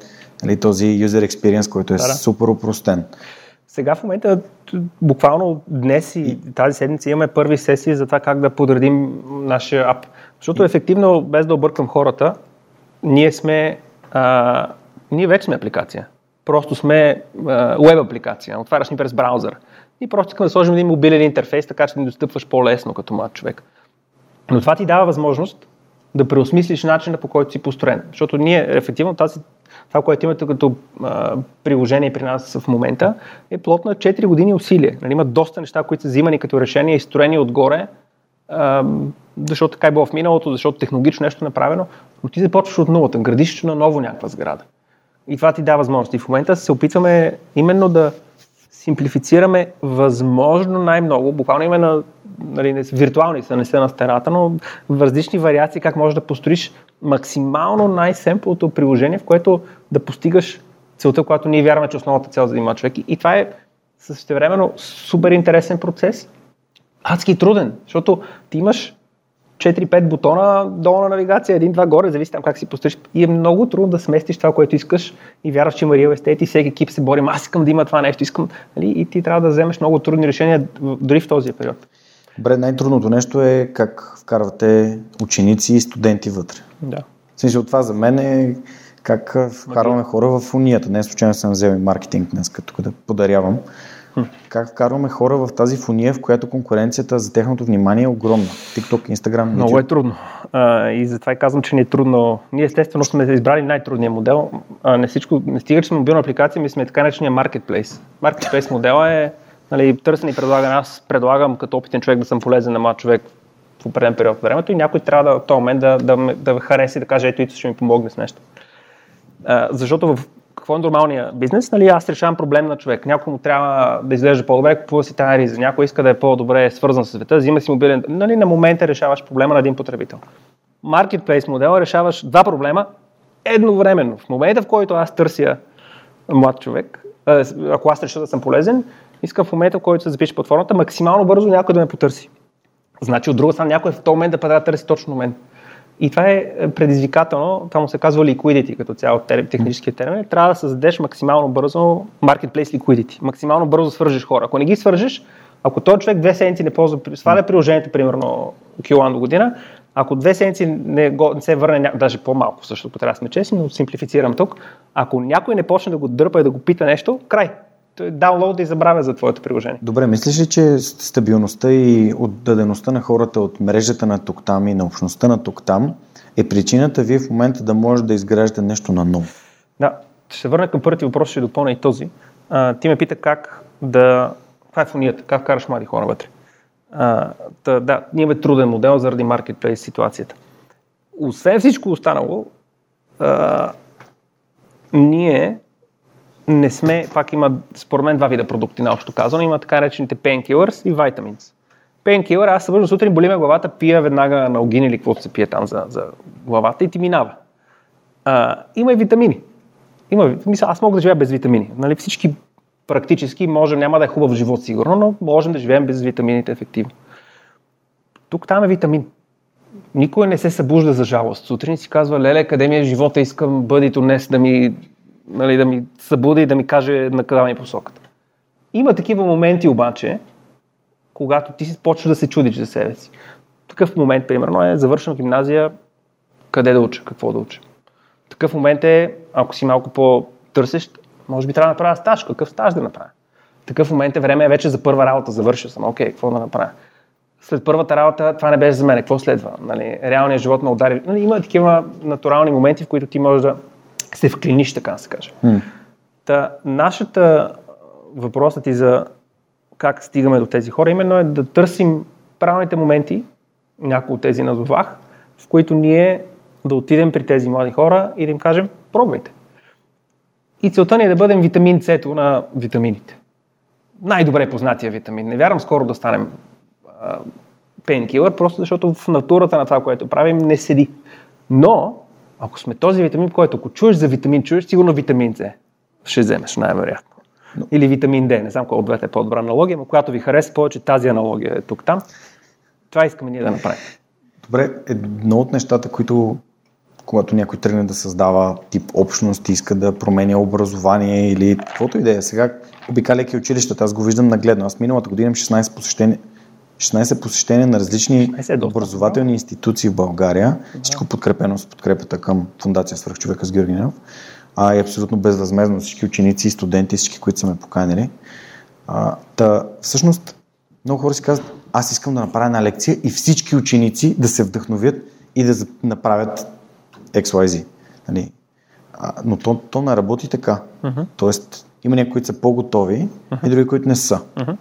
нали, този user experience, който е да, да. супер упростен. Сега в момента, буквално днес и тази седмица имаме първи сесии за това как да подредим нашия ап. Защото ефективно, без да объркам хората, ние сме, а, ние вече сме апликация. Просто сме веб апликация. Отваряш ни през браузър. И просто искаме да сложим един мобилен интерфейс, така че да ни достъпваш по-лесно като млад човек. Но това ти дава възможност да преосмислиш начина по който си построен. Защото ние ефективно тази, това, което имате като а, приложение при нас в момента, е плод на 4 години усилие. Нали, има доста неща, които са взимани като решения и строени отгоре, а, защото така е било в миналото, защото технологично нещо е направено, но ти започваш от нулата, градиш на ново някаква сграда. И това ти дава възможност. И в момента се опитваме именно да симплифицираме възможно най-много, буквално има на нали, не, виртуални са, не са на стената, но в различни вариации как можеш да построиш максимално най-семплото приложение, в което да постигаш целта, която ние вярваме, че е основната цел за има човек. И това е същевременно супер интересен процес, адски труден, защото ти имаш 4-5 бутона долу на навигация, един-два горе, зависи там как си построиш. И е много трудно да сместиш това, което искаш и вярваш, че има real estate и всеки екип се бори, аз искам да има това нещо, искам. Нали? И ти трябва да вземеш много трудни решения дори в този период. Добре, най-трудното нещо е как вкарвате ученици и студенти вътре. Да. В смисъл това за мен е как вкарваме хора в унията. Не случайно съм взел и маркетинг днес, като да подарявам. Как вкарваме хора в тази фуния, в която конкуренцията за техното внимание е огромна? TikTok, Instagram, YouTube. Много е трудно. А, и затова и казвам, че ни е трудно. Ние естествено сме избрали най-трудния модел. А, не, всичко, не стига, че сме мобилна апликация, ми сме така наречения marketplace. Marketplace модела е нали, търсен и предлаган. Аз предлагам като опитен човек да съм полезен на млад човек в определен период от времето и някой трябва да, в този момент да, да, да, да хареса и да каже, ето, ето ще ми помогне с нещо. А, защото в какво е нормалния бизнес? Нали, аз решавам проблем на човек. Някой му трябва да изглежда по-добре, какво си тази риза. Някой иска да е по-добре свързан с света, взима си мобилен. Нали, на момента решаваш проблема на един потребител. Marketplace модела решаваш два проблема едновременно. В момента, в който аз търся млад човек, ако аз реша да съм полезен, искам в момента, в който се запише платформата, максимално бързо някой да ме потърси. Значи от друга страна някой в този момент да да търси точно мен. И това е предизвикателно, това му се казва liquidity като цяло техническия термин. Трябва да създадеш максимално бързо marketplace liquidity. Максимално бързо свържеш хора. Ако не ги свържеш, ако този човек две седмици не ползва, сваля приложението, примерно Q1 до година, ако две седмици не, го, не се върне, даже по-малко, защото трябва да сме честни, но симплифицирам тук, ако някой не почне да го дърпа и да го пита нещо, край даунлоуд и забравя за твоето приложение. Добре, мислиш ли, че стабилността и отдадеността на хората от мрежата на тук-там и на общността на тук-там е причината вие в момента да може да изграждате нещо на ново? Да, ще се върна към първият въпрос, ще допълня и този. А, ти ме пита как да... Това е фунията, как караш млади хора вътре. А, та, да, ние имаме труден модел заради маркетплейс ситуацията. Освен всичко останало, а, ние не сме, пак има според мен два вида продукти на общо казано. Има така речените painkillers и vitamins. Painkiller, аз се сутрин, боли ме главата, пия веднага на огин или каквото се пие там за, за главата и ти минава. А, има и витамини. Има, мисля, аз мога да живея без витамини. Нали, всички практически можем, няма да е хубав живот сигурно, но можем да живеем без витамините ефективно. Тук там е витамин. Никой не се събужда за жалост. Сутрин си казва, леле, къде ми е живота, искам бъдито днес да ми нали, да ми събуди и да ми каже на къде ми е посоката. Има такива моменти обаче, когато ти си почваш да се чудиш за себе си. Такъв момент, примерно, е завършена гимназия, къде да уча, какво да уча. Такъв момент е, ако си малко по-търсещ, може би трябва да направя стаж, какъв стаж да направя. Такъв момент е време е вече за първа работа, завършил съм, окей, какво да направя. След първата работа това не беше за мен, какво следва? Нали, реалният живот ме удари. Нали, има такива натурални моменти, в които ти можеш да се вклиниш, така да се каже. Mm. Та, нашата въпросът ти за как стигаме до тези хора, именно е да търсим правилните моменти, някои от тези назовах, в които ние да отидем при тези млади хора и да им кажем, пробвайте. И целта ни е да бъдем витамин С на витамините. Най-добре познатия витамин. Не вярвам скоро да станем пенкилър, просто защото в натурата на това, което правим, не седи. Но, ако сме този витамин, който ако чуеш за витамин, чуеш сигурно витамин С. Ще вземеш, най-вероятно. Но... Или витамин Д, не знам кой от двете е по-добра аналогия, но която ви хареса повече, тази аналогия е тук-там. Това искаме ние да направим. Добре, едно от нещата, които когато някой тръгне да създава тип общност, иска да променя образование или каквото и да е. Сега, обикаляйки училищата, аз го виждам нагледно. Аз миналата година имам 16 посещения, 16 посещения на различни е образователни институции в България. Да. Всичко подкрепено с подкрепата към Фундация Свърхчовека с Георги Ненов. А, и абсолютно безвъзмезно всички ученици и студенти, всички, които са ме поканили. А, та, всъщност, много хора си казват, аз искам да направя една лекция и всички ученици да се вдъхновят и да направят XYZ. Нали? А, но то, то не работи така. Uh-huh. Тоест, има някои, които са по-готови uh-huh. и други, които не са. Uh-huh.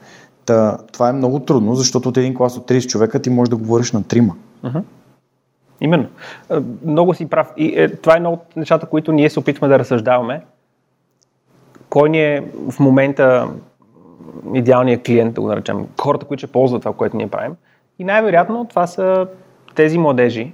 Та, това е много трудно, защото от един клас от 30 човека ти можеш да говориш на трима. Uh-huh. Именно. Много си прав. И е, това е едно от нещата, които ние се опитваме да разсъждаваме. Кой ни е в момента идеалният клиент, да го наречем, хората, които ще ползват това, което ние правим. И най-вероятно това са тези младежи.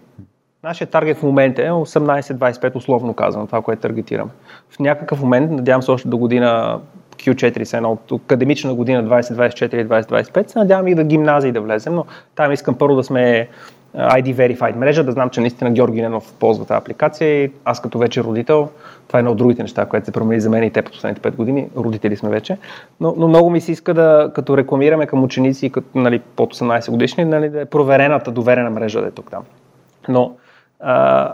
Нашия таргет в момента е 18-25, условно казвам, това, което таргетираме. В някакъв момент, надявам се още до година Q4 са едно от академична година 2024-2025, се надявам и да гимназии да влезем, но там искам първо да сме ID Verified мрежа, да знам, че наистина Георги Ненов ползва тази апликация. И аз като вече родител, това е едно от другите неща, което се промени за мен и те по последните 5 години, родители сме вече, но, но много ми се иска да, като рекламираме към ученици като, нали, под 18 годишни, нали, да е проверената, доверена мрежа да е тук там. Но а,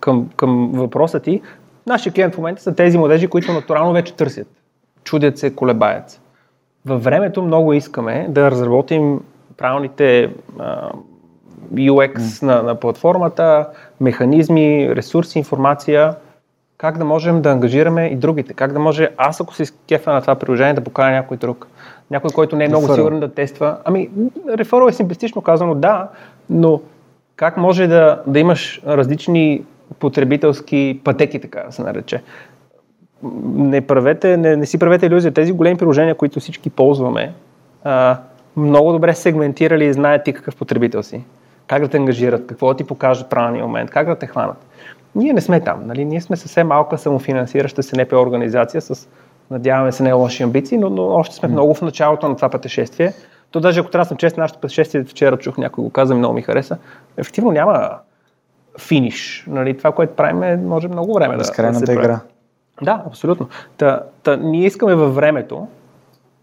към, към въпроса ти, нашия клиент в момента са тези младежи, които натурално вече търсят, чудят се, колебаят се. Във времето много искаме да разработим правилните а, UX mm. на, на платформата, механизми, ресурси, информация, как да можем да ангажираме и другите. Как да може аз, ако се кефа на това приложение, да поканя някой друг. Някой, който не е много сигурен да тества. Ами, реферал е симплистично казано, да, но как може да, да имаш различни потребителски пътеки, така да се нарече. Не, правете, не, не си правете иллюзия. Тези големи приложения, които всички ползваме, а, много добре сегментирали и знаят ти какъв потребител си как да те ангажират, какво да ти покажат правилния момент, как да те хванат. Ние не сме там. Нали? Ние сме съвсем малка самофинансираща се НПО организация с, надяваме се, не лоши амбиции, но, но още сме много в началото на това пътешествие. То даже ако трябва да съм честен, нашето пътешествие вчера чух някой го каза, много ми хареса. Ефективно няма финиш. Нали? Това, което правим, е, може много време да, да се игра. Прави. Да, абсолютно. Та, та, ние искаме във времето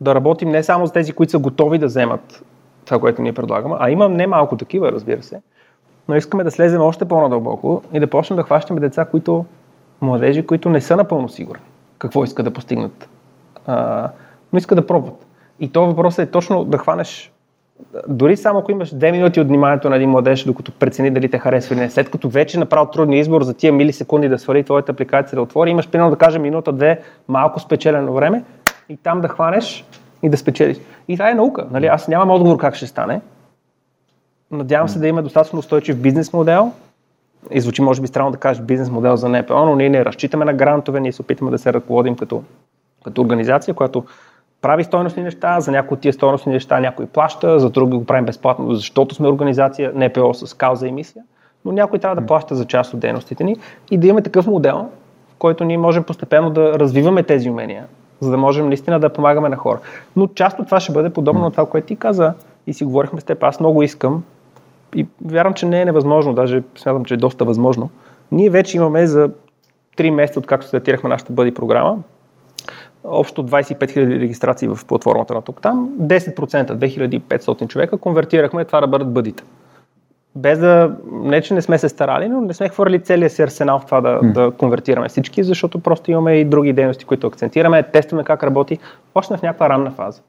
да работим не само с тези, които са готови да вземат това, което ние предлагаме. А има не малко такива, разбира се. Но искаме да слезем още по-надълбоко и да почнем да хващаме деца, които, младежи, които не са напълно сигурни какво искат да постигнат. А, но искат да пробват. И то въпросът е точно да хванеш дори само ако имаш 2 минути от вниманието на един младеж, докато прецени дали те харесва или не, след като вече направил трудния избор за тия милисекунди да свали твоята апликация да отвори, имаш примерно да кажем минута-две малко спечелено време и там да хванеш и да спечелиш. И това е наука. Нали? Аз нямам отговор как ще стане. Надявам се да има достатъчно устойчив бизнес модел. И звучи, може би, странно да кажеш бизнес модел за НПО, но ние не разчитаме на грантове, ние се опитваме да се ръководим като, като организация, която прави стойностни неща, за някои от тия стойностни неща някой плаща, за други го правим безплатно, защото сме организация, НПО с кауза и мисия, но някой трябва да плаща за част от дейностите ни и да имаме такъв модел, в който ние можем постепенно да развиваме тези умения, за да можем наистина да помагаме на хора. Но част от това ще бъде подобно на това, което ти каза и си говорихме с теб. Аз много искам и вярвам, че не е невъзможно, даже смятам, че е доста възможно. Ние вече имаме за 3 месеца, откакто стартирахме нашата бъди програма, общо 25 000 регистрации в платформата на тук там, 10%, 2500 човека конвертирахме това да бъдат бъдите без да, не че не сме се старали, но не сме хвърли целия си арсенал в това да, mm. да конвертираме всички, защото просто имаме и други дейности, които акцентираме, тестваме как работи, още в някаква ранна фаза.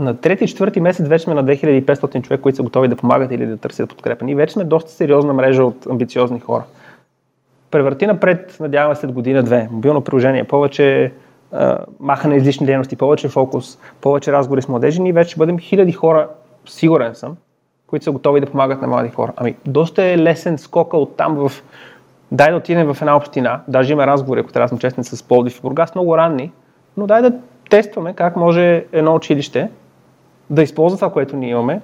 На трети четвърти месец вече сме на 2500 човека, които са готови да помагат или да търсят подкрепа. Ние вече сме доста сериозна мрежа от амбициозни хора. Превърти напред, надяваме след година-две. Мобилно приложение, повече махане излишни дейности, повече фокус, повече разговори с младежи. Ние вече ще бъдем хиляди хора, сигурен съм, които са готови да помагат на млади хора. Ами, доста е лесен скока от там в дай да отидем в една община, даже има разговори, ако трябва да съм честен, с Пловдив и Бургас, много ранни, но дай да тестваме как може едно училище да използва това, което ние имаме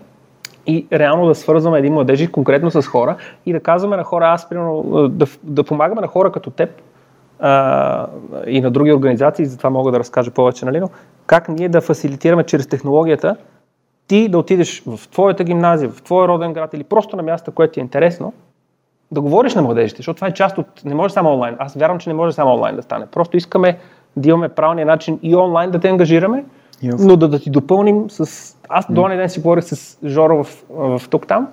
и реално да свързваме един младежи конкретно с хора и да казваме на хора, аз примерно, да, да помагаме на хора като теб а, и на други организации, за това мога да разкажа повече, нали, но как ние да фасилитираме чрез технологията ти да отидеш в твоята гимназия, в твоя роден град или просто на място, което ти е интересно, да говориш на младежите, защото това е част от... Не може само онлайн. Аз вярвам, че не може само онлайн да стане. Просто искаме да имаме правилния начин и онлайн да те ангажираме, но да, да ти допълним с... Аз до ден си говорих с Жоро в, в, в тук-там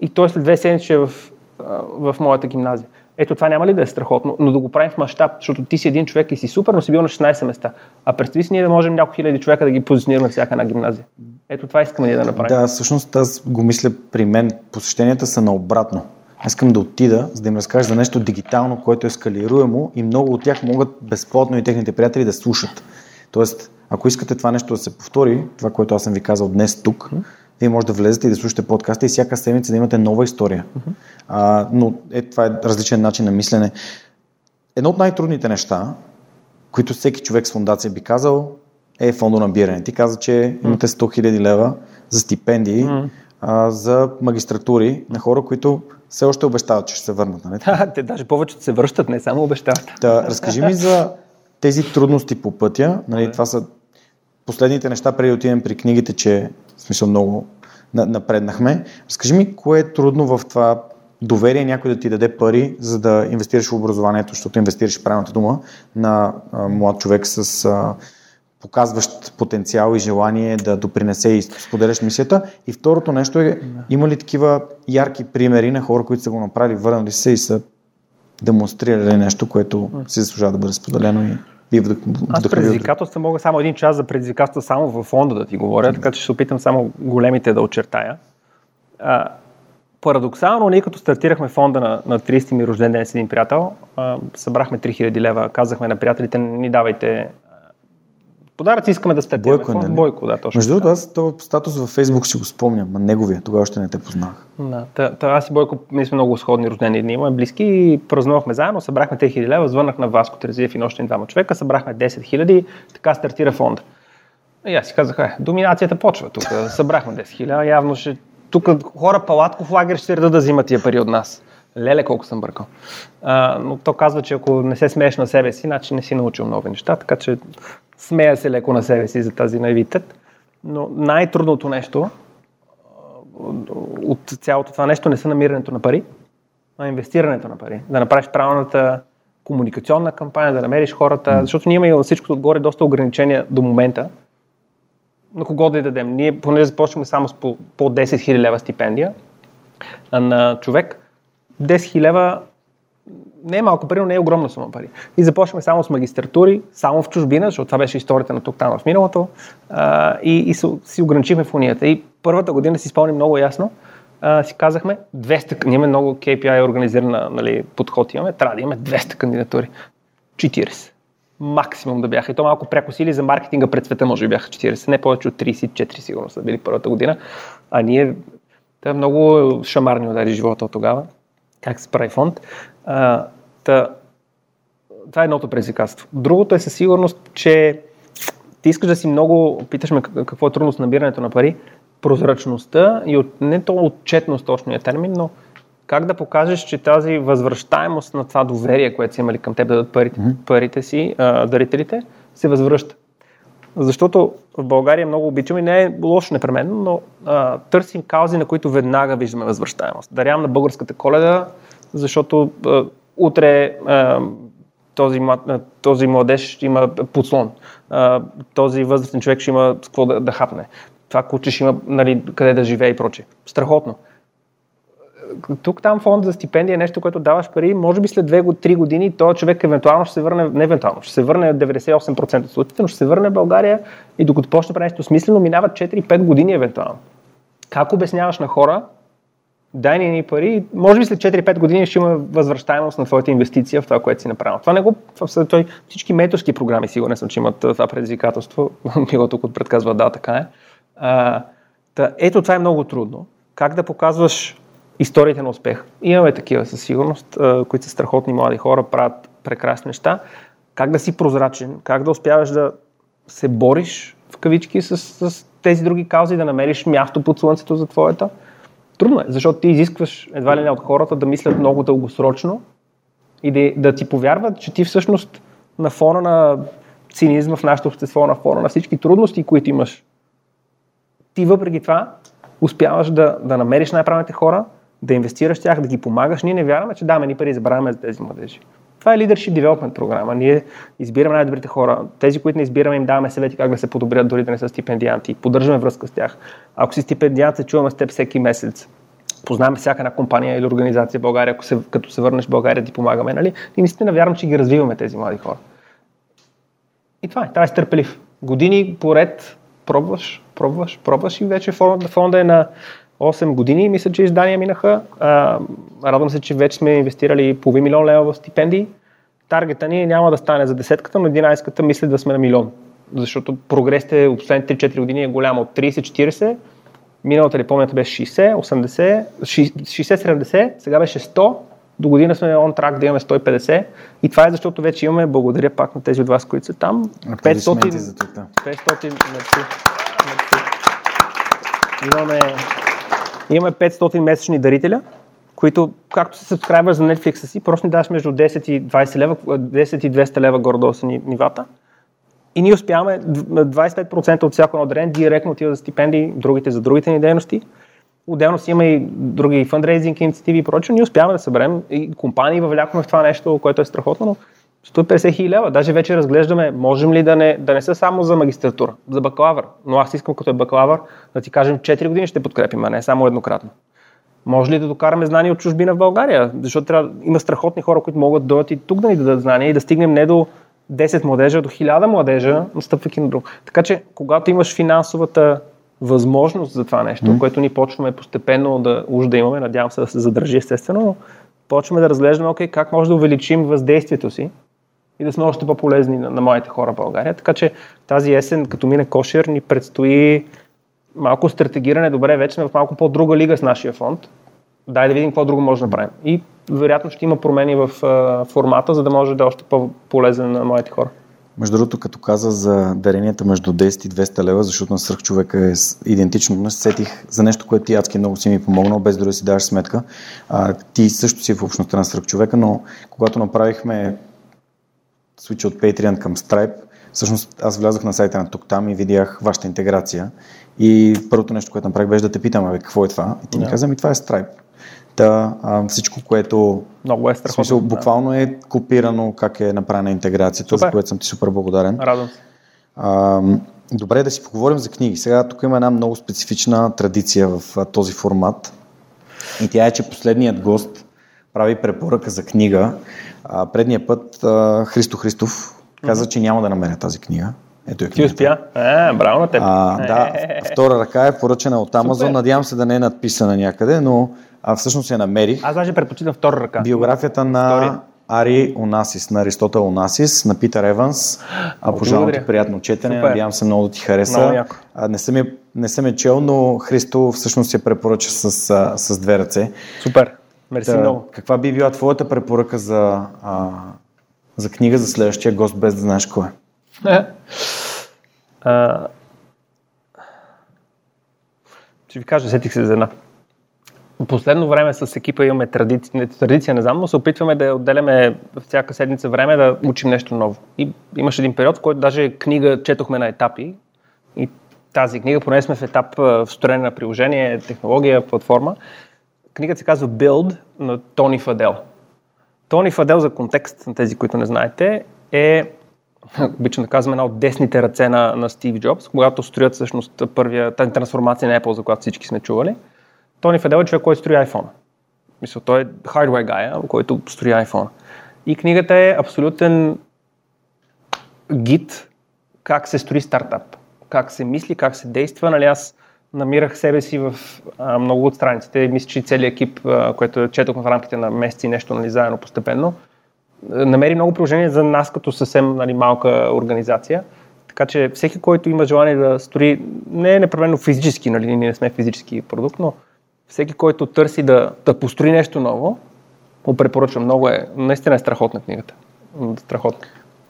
и той след две седмици е в, в моята гимназия. Ето това няма ли да е страхотно, но да го правим в мащаб, защото ти си един човек и си супер, но си бил на 16 места. А представи си ние да можем няколко хиляди човека да ги позиционираме всяка една гимназия. Ето това искаме ние да направим. Да, всъщност аз го мисля при мен. Посещенията са наобратно. Аз искам да отида, за да им разкажа за нещо дигитално, което е скалируемо и много от тях могат безплатно и техните приятели да слушат. Тоест, ако искате това нещо да се повтори, това, което аз съм ви казал днес тук, вие може да влезете и да слушате подкаста и всяка седмица да имате нова история. Uh-huh. А, но е, това е различен начин на мислене. Едно от най-трудните неща, които всеки човек с фундация би казал, е фондонабиране. Ти каза, че имате 100 000 лева за стипендии uh-huh. а, за магистратури на хора, които все още обещават, че ще се върнат. Нали? Да, те даже повече се връщат, не само обещават. Да, разкажи ми за тези трудности по пътя. Нали, това са последните неща, преди да отидем при книгите, че в смисъл много напреднахме. Разкажи ми, кое е трудно в това доверие някой да ти даде пари, за да инвестираш в образованието, защото инвестираш правилната дума на а, млад човек с а, показващ потенциал и желание да допринесе и споделяш мисията. И второто нещо е, има ли такива ярки примери на хора, които са го направили, върнали се и са демонстрирали нещо, което си заслужава да бъде споделено и и вдъх... Аз предизвикателства мога само един час за предизвикателства само в фонда да ти говоря, така че ще се опитам само големите да очертая. А, парадоксално, ние като стартирахме фонда на, на 30 ми рожден ден с един приятел, а, събрахме 3000 лева, казахме на приятелите, ни давайте Подаръци искаме да сте Бойко, нали? Бойко, да, точно. Между другото, аз този статус във Фейсбук си го спомням, а неговия, тогава още не те познах. Да, та, та, аз и Бойко, ние сме много сходни рождени дни, имаме близки и празнувахме заедно, събрахме 3000 лева, звънах на Васко Терезиев и още двама човека, събрахме 10 000, така стартира фонда. И аз си казах, е, доминацията почва тук, събрахме 10 000, явно ще тук хора палатков лагер ще редат да взимат тия пари от нас. Леле, колко съм бъркал. А, но то казва, че ако не се смееш на себе си, значи не си научил нови неща, така че смея се леко на себе си за тази наивитет. Но най-трудното нещо от цялото това нещо не са намирането на пари, а инвестирането на пари. Да направиш правилната комуникационна кампания, да намериш хората, защото ние имаме всичкото отгоре доста ограничения до момента. На кого да й дадем? Ние поне започваме само с по, по 10 000 лева стипендия на човек. 10 000 лева не е малко пари, но не е огромна сума пари. И започваме само с магистратури, само в чужбина, защото това беше историята на тук там в миналото. А, и, и си ограничихме в унията. И първата година си спомням много ясно, а, си казахме 200, ние имаме много KPI организирана нали, подход имаме, трябва да имаме 200 кандидатури. 40. Максимум да бяха. И то малко пряко сили за маркетинга пред света, може би бяха 40, не повече от 34 сигурно са били първата година. А ние, това е много шамарни удари живота от тогава. Как се прави фонд. А, та, това е едното предизвикателство. Другото е със сигурност, че ти искаш да си много, питаш ме какво е трудно с набирането на пари, прозрачността и от, не то отчетност точния термин, но как да покажеш, че тази възвръщаемост на това доверие, което си имали към теб да дадат парите, mm-hmm. парите си, а, дарителите, се възвръща. Защото в България много обичаме, не е лошо непременно, но а, търсим каузи, на които веднага виждаме възвръщаемост. Дарявам на българската коледа защото а, утре а, този, този младеж ще има подслон, а, този възрастен човек ще има какво да, да хапне, това куче ще има нали, къде да живее и прочее. Страхотно. Тук там фонд за стипендия е нещо, което даваш пари, може би след 2-3 години този човек евентуално ще се върне, не евентуално, ще се върне 98% от случаите, но ще се върне в България и докато почне прави нещо смислено, минават 4-5 години евентуално. Как обясняваш на хора, дай ни пари, може би след 4-5 години ще има възвръщаемост на твоята инвестиция в това, което си направил. Това не го, той, всички менторски програми сигурен съм, че имат това предизвикателство. Мило тук предказва да, така е. А, та, ето това е много трудно. Как да показваш историите на успех. Имаме такива със сигурност, които са страхотни млади хора, правят прекрасни неща. Как да си прозрачен, как да успяваш да се бориш в кавички с, с тези други каузи, да намериш място под слънцето за твоята. Трудно е, защото ти изискваш едва ли не от хората да мислят много дългосрочно и да, да ти повярват, че ти всъщност на фона на цинизма в нашето общество, на фона на всички трудности, които имаш, ти въпреки това успяваш да, да намериш най-правилните хора, да инвестираш в тях, да ги помагаш. Ние не вярваме, че даме ни пари, забравяме за тези младежи. Това е Leadership Development програма. Ние избираме най-добрите хора. Тези, които не избираме, им даваме съвети как да се подобрят, дори да не са стипендианти. Поддържаме връзка с тях. Ако си стипендиант, се чуваме с теб всеки месец. Познаваме всяка една компания или организация в България, ако се, като се върнеш в България, ти помагаме. Нали? И наистина вярвам, че ги развиваме тези млади хора. И това е. Това е стърпелив. Години поред пробваш, пробваш, пробваш и вече фонда, фонда е на 8 години, мисля, че издания минаха. А, радвам се, че вече сме инвестирали половин милион лева в стипендии. Таргета ни няма да стане за десетката, но 11-ката мисля да сме на милион. Защото прогресите от последните 4 години е голямо от 30-40. Миналата ли помните беше 60, 80, 60-70, сега беше 100, до година сме он трак да имаме 150 и това е защото вече имаме, благодаря пак на тези от вас, които са там, 500, 500 Имаме Имаме 500 месечни дарителя, които, както се сабскрайбър за Netflix си, просто ни даваш между 10 и 20 лева, 10 и 200 лева горе-долу нивата. И ние успяваме 25% от всяко едно дарение директно отива за стипендии, другите за другите ни дейности. Отделно си има и други фандрейзинг инициативи и прочее. Ние успяваме да съберем и компании въвлякохме в това нещо, което е страхотно, но 150 хиляди лева. Даже вече разглеждаме, можем ли да не, да не са само за магистратура, за бакалавър. Но аз искам като е бакалавър да ти кажем 4 години ще подкрепим, а не само еднократно. Може ли да докараме знания от чужбина в България? Защото трябва, има страхотни хора, които могат да дойдат и тук да ни дадат знания и да стигнем не до 10 младежа, до 1000 младежа, настъпвайки на друг. Така че, когато имаш финансовата възможност за това нещо, mm. което ни почваме постепенно да уж да имаме, надявам се да се задържи естествено, но почваме да разглеждаме, окей, как може да увеличим въздействието си и да сме още по-полезни на, на моите хора в България. Така че тази есен, като мине кошер, ни предстои малко стратегиране. Добре, вече сме в малко по-друга лига с нашия фонд. Дай да видим какво друго може да направим. И вероятно ще има промени в а, формата, за да може да е още по-полезен на моите хора. Между другото, като каза за даренията между 10 и 200 лева, защото на свърх човека е идентично, но сетих за нещо, което ти адски много си ми помогнал, без дори да си даваш сметка. А, ти също си в общността на свърх човека, но когато направихме свича от Patreon към Stripe, всъщност аз влязох на сайта на тук там и видях вашата интеграция. И първото нещо, което направих, беше да те питам, бе, какво е това? И ти ми каза, ми това е Stripe. Да, а, всичко, което Много е страхотно. Смисъл, буквално е копирано как е направена интеграцията, за което съм ти супер благодарен. Радвам се. А, добре да си поговорим за книги. Сега тук има една много специфична традиция в а, този формат. И тя е, че последният гост прави препоръка за книга. А, предния път а, Христо Христов каза, mm-hmm. че няма да намеря тази книга. Ето е Ти успя? Е, браво на теб. А, да, втора ръка е поръчена от Амазон. Надявам се да не е надписана някъде, но а, всъщност я намерих. Аз даже предпочитам втора ръка. Биографията на. Ари Онасис, на Аристотел Онасис, на Питър Еванс. А, пожелавам ти приятно четене. Супер. Надявам се много да ти хареса. А, не, съм я, не съм я чел, но Христо всъщност я препоръча с, с две ръце. Супер. Мерси да, много. Каква би била твоята препоръка за, а, за книга за следващия гост, без да знаеш кой е? а, ще ви кажа, сетих се за една. Последно време с екипа имаме традиция, традиция, не знам, но се опитваме да отделяме всяка седмица време да учим нещо ново. И имаше един период, в който даже книга четохме на етапи. И тази книга, поне сме в етап в строене на приложение, технология, платформа. Книгата се казва Build на Тони Фадел. Тони Фадел, за контекст на тези, които не знаете, е обичам да казвам, една от десните ръце на, на Стив Джобс, когато строят всъщност първия, тази трансформация на Apple, за която всички сме чували. Тони Фадел е човек, който строи iPhone. Мисля, той е hardware guy, който строи iPhone. И книгата е абсолютен гид как се строи стартап, как се мисли, как се действа. Нали, аз намирах себе си в а, много от страниците. Мисля, че целият екип, а, което четохме в рамките на месеци нещо нали, заедно постепенно, намери много приложения за нас като съвсем нали, малка организация. Така че всеки, който има желание да строи, не е непременно физически, нали, ние не сме физически продукт, но всеки, който търси да, да построи нещо ново, му препоръчвам. Много е, наистина е страхотна книгата. Страхотна.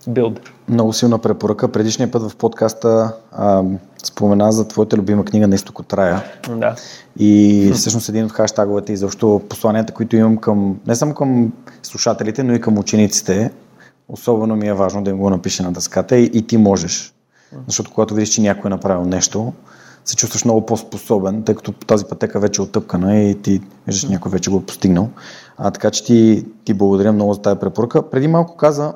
Билд. Много силна препоръка. Предишния път в подкаста а, спомена за твоята любима книга на изток от рая. Да. И всъщност един от хаштаговете и защо посланията, които имам към, не само към слушателите, но и към учениците, особено ми е важно да им го напише на дъската и, и ти можеш. Защото когато видиш, че някой е направил нещо, се чувстваш много по-способен, тъй като тази пътека вече е отъпкана и ти виждаш, някой вече го е постигнал. А, така че ти, ти благодаря много за тази препоръка. Преди малко каза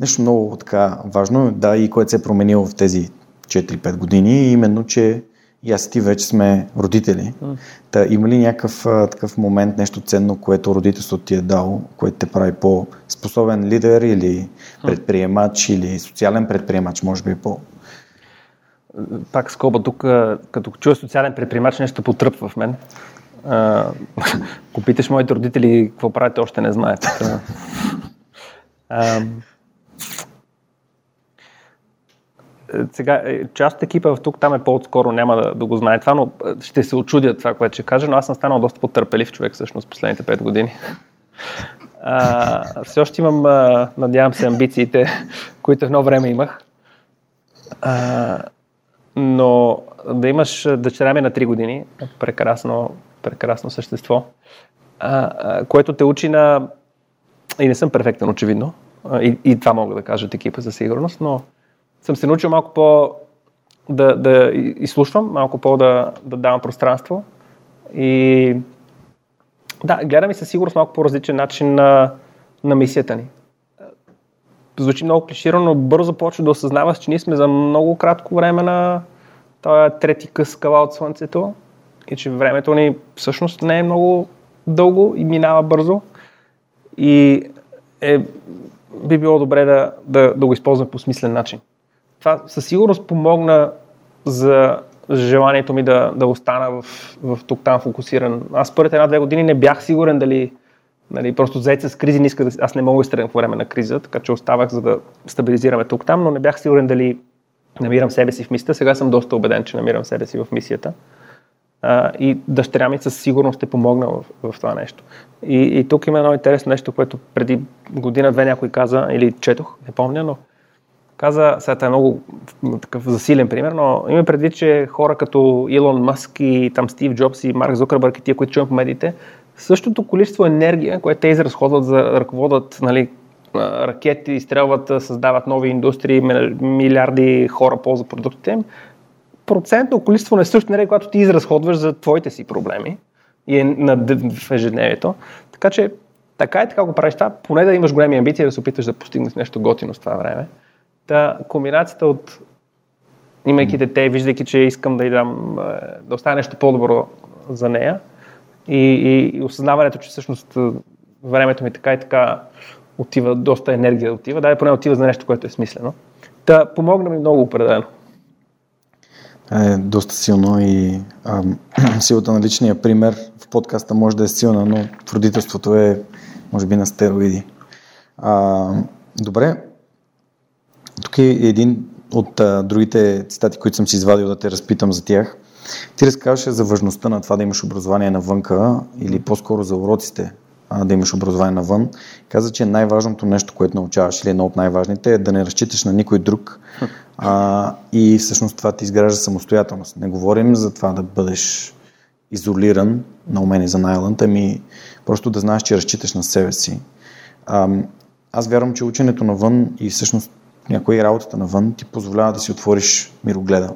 нещо много така важно, да, и което се е променило в тези 4-5 години, именно, че и аз и ти вече сме родители. Mm. Та, има ли някакъв а, такъв момент, нещо ценно, което родителството ти е дало, което те прави по-способен лидер или предприемач или социален предприемач, може би по... Пак скоба тук, като чуя социален предприемач, нещо потръпва в мен. Ако питаш моите родители какво правите, още не знаят. сега, е, част от екипа в тук там е по-отскоро, няма да, да го знае това, но е, ще се очудя това, което ще кажа, но аз съм станал доста по-търпелив човек всъщност последните 5 години. А, все още имам, надявам се, амбициите, които едно време имах. А, но да имаш дъщеря ми на 3 години, прекрасно, прекрасно същество, а, а, което те учи на... И не съм перфектен, очевидно. И, и това мога да кажа от екипа за сигурност, но съм се научил малко по да, да изслушвам, малко по да, да давам пространство. И да, гледам и със сигурност малко по-различен начин на, на мисията ни. Звучи много клиширано, но бързо почва да осъзнаваш, че ние сме за много кратко време на този трети къс от Слънцето и че времето ни всъщност не е много дълго и минава бързо. И е, би било добре да, да, да го използваме по смислен начин това със сигурност помогна за желанието ми да, да остана в, в тук там фокусиран. Аз първите една-две години не бях сигурен дали нали, просто заед с кризи, не иска да, аз не мога да изтръгна по време на криза, така че оставах за да стабилизираме тук там, но не бях сигурен дали намирам себе си в мисията. Сега съм доста убеден, че намирам себе си в мисията. А, и дъщеря ми със сигурност ще помогна в, в това нещо. И, и тук има едно интересно нещо, което преди година-две някой каза, или четох, не помня, но каза, сега е много такъв засилен пример, но има предвид, че хора като Илон Мъск и там Стив Джобс и Марк Зукърбърг и тия, които чуем по медиите, същото количество енергия, което те изразходват за да ръководят нали, ракети, изстрелват, създават нови индустрии, милиарди хора ползват продуктите им, процентно количество на същата енергия, която ти изразходваш за твоите си проблеми и е на, в ежедневието. Така че така и така го правиш това, поне да имаш големи амбиции да се опиташ да постигнеш нещо готино с това време. Та, комбинацията от имайки дете, виждайки, че искам да й дам, е, да остане нещо по-добро за нея и, и, и осъзнаването, че всъщност е, времето ми така и така отива, доста енергия отива, дай поне отива за нещо, което е смислено. Та помогна ми много определено. Е доста силно и а, силата на личния пример в подкаста може да е силна, но в родителството е може би на стероиди. А, добре, тук е един от а, другите цитати, които съм си извадил да те разпитам за тях. Ти разказваше за важността на това да имаш образование навънка или по-скоро за уроците а, да имаш образование навън. Каза, че най-важното нещо, което научаваш или едно от най-важните е да не разчиташ на никой друг а, и всъщност това ти изгражда самостоятелност. Не говорим за това да бъдеш изолиран на умени за Найланд, ами просто да знаеш, че разчиташ на себе си. А, аз вярвам, че ученето навън и всъщност някои работата навън ти позволява да си отвориш мирогледа.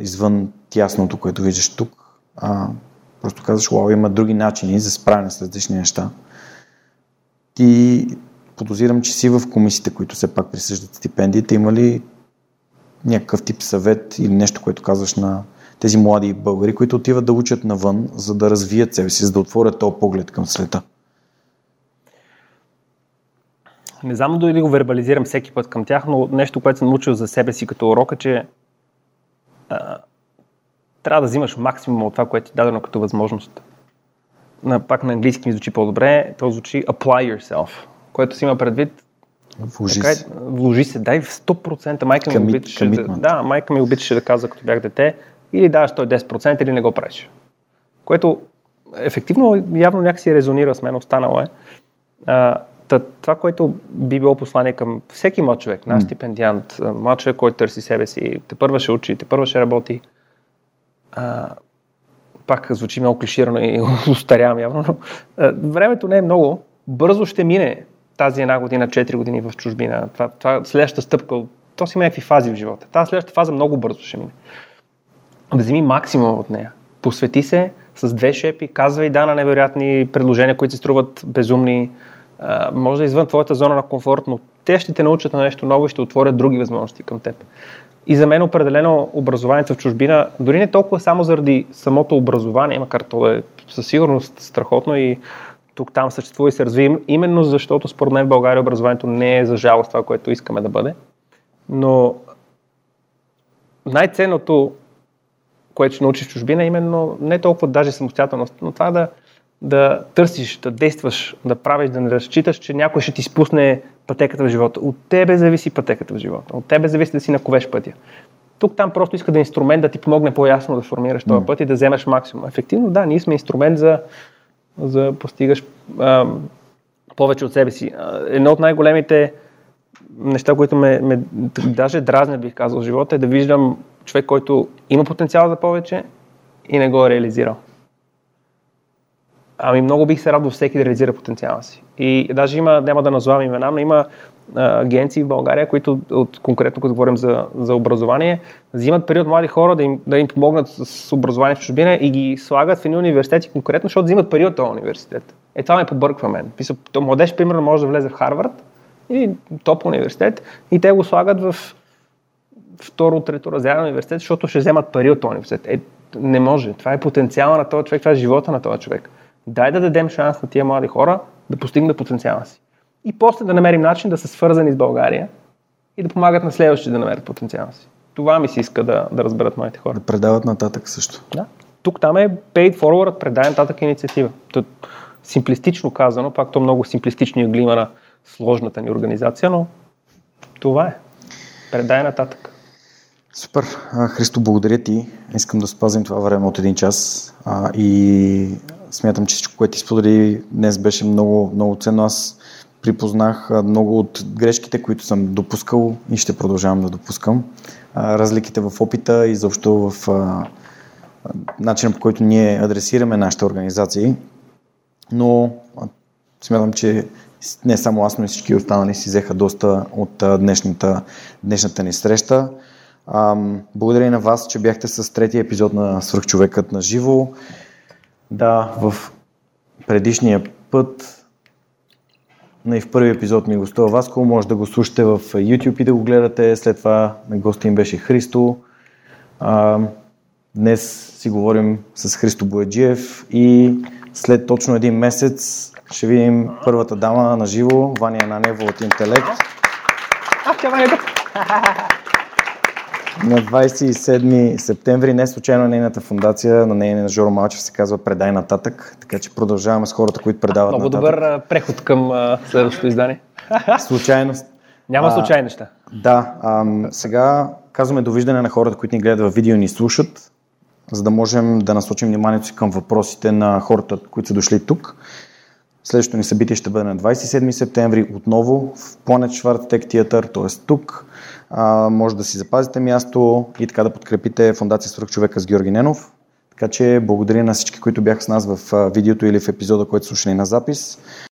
Извън тясното, което виждаш тук, а просто казваш, вау, има други начини за справяне с различни неща. Ти подозирам, че си в комисиите, които все пак присъждат стипендиите. Има ли някакъв тип съвет или нещо, което казваш на тези млади българи, които отиват да учат навън, за да развият себе си, за да отворят този поглед към света? Не знам дали го вербализирам всеки път към тях, но нещо, което съм научил за себе си като урок е, че а, трябва да взимаш максимум от това, което ти е дадено като възможност. На, пак на английски ми звучи по-добре, то звучи apply yourself, което си има предвид Вложи така, се. Вложи се, дай в 100%. Майка ми, обичаше да, да, майка ми обичаше да казва, като бях дете, или даваш той 10% или не го правиш. Което ефективно явно някакси резонира с мен, останало е. А, това, което би било послание към всеки млад човек, наш стипендиант, млад човек, който търси себе си, те първа ще учи, те първа ще работи. А, пак звучи много клиширано и устарявам явно, но а, времето не е много. Бързо ще мине тази една година, 4 години в чужбина. Това, това следващата стъпка, то си има някакви фази в живота. Тази следващата фаза много бързо ще мине. Вземи максимум от нея. Посвети се с две шепи, казвай да на невероятни предложения, които се струват безумни, може да е извън твоята зона на комфорт, но те ще те научат на нещо ново и ще отворят други възможности към теб. И за мен определено образованието в чужбина, дори не толкова само заради самото образование, макар то е със сигурност страхотно и тук там съществува и се разви, именно защото според мен в България образованието не е за жалост това, което искаме да бъде. Но най-ценното, което ще научиш в чужбина, е именно не толкова даже самостоятелност, но това да, да търсиш, да действаш, да правиш, да не разчиташ, че някой ще ти спусне пътеката в живота. От тебе зависи пътеката в живота. От тебе зависи да си наковеш пътя. Тук там просто иска да е инструмент да ти помогне по-ясно да формираш този път и да вземеш максимум. Ефективно, да, ние сме инструмент за, за постигаш а, повече от себе си. Едно от най-големите неща, които ме, ме даже дразнят, бих казал, в живота, е да виждам човек, който има потенциал за повече и не го е реализирал. Ами много бих се радвал всеки да реализира потенциала си. И даже има, няма да назовавам имена, но има а, агенции в България, които от, конкретно, като говорим за, за образование, взимат пари от млади хора да им, да им помогнат с образование в чужбина и ги слагат в едни университети конкретно, защото взимат пари от този университет. Е, това ме побърква мен. Писал, то младеж, примерно, може да влезе в Харвард и топ университет и те го слагат в второ, трето разряден университет, защото ще вземат пари от този университет. Е, не може. Това е потенциала на този човек, това е живота на този човек. Дай да дадем шанс на тия млади хора да постигнат потенциала си. И после да намерим начин да са свързани с България и да помагат на следващите да намерят потенциала си. Това ми се иска да, да разберат моите хора. Да предават нататък също. Да. Тук там е paid forward, предай нататък инициатива. Тът, симплистично казано, пак то много симплистични глима на сложната ни организация, но това е. Предай нататък. Супер. Христо, благодаря ти. Искам да спазим това време от един час а, и смятам, че всичко, което ти сподели днес беше много, много ценно. Аз припознах много от грешките, които съм допускал и ще продължавам да допускам. Разликите в опита и заобщо в начина по който ние адресираме нашите организации. Но смятам, че не само аз, но и всички останали си взеха доста от днешната, днешната ни среща. Благодаря и на вас, че бяхте с третия епизод на Свърхчовекът на живо. Да, в предишния път и в първи епизод ми гостува Васко, може да го слушате в YouTube и да го гледате. След това на гости им беше Христо. днес си говорим с Христо Бояджиев и след точно един месец ще видим първата дама на живо, Ваня Нанева от Интелект. А, тя Ваня на 27 септември, не случайно нейната фундация, на нейния Жоро Малчев се казва Предай нататък, така че продължаваме с хората, които предават Много нататък. Добър преход към следващото издание. Случайност. Няма случайни неща. Да, а, сега казваме довиждане на хората, които ни гледат в видео и ни слушат, за да можем да насочим вниманието си към въпросите на хората, които са дошли тук. Следващото ни събитие ще бъде на 27 септември, отново в Planet Schwarz Tech Theater, т.е. тук. А, може да си запазите място и така да подкрепите Фундация Свърх човека с Георги Ненов. Така че благодаря на всички, които бяха с нас в видеото или в епизода, който слушали на запис.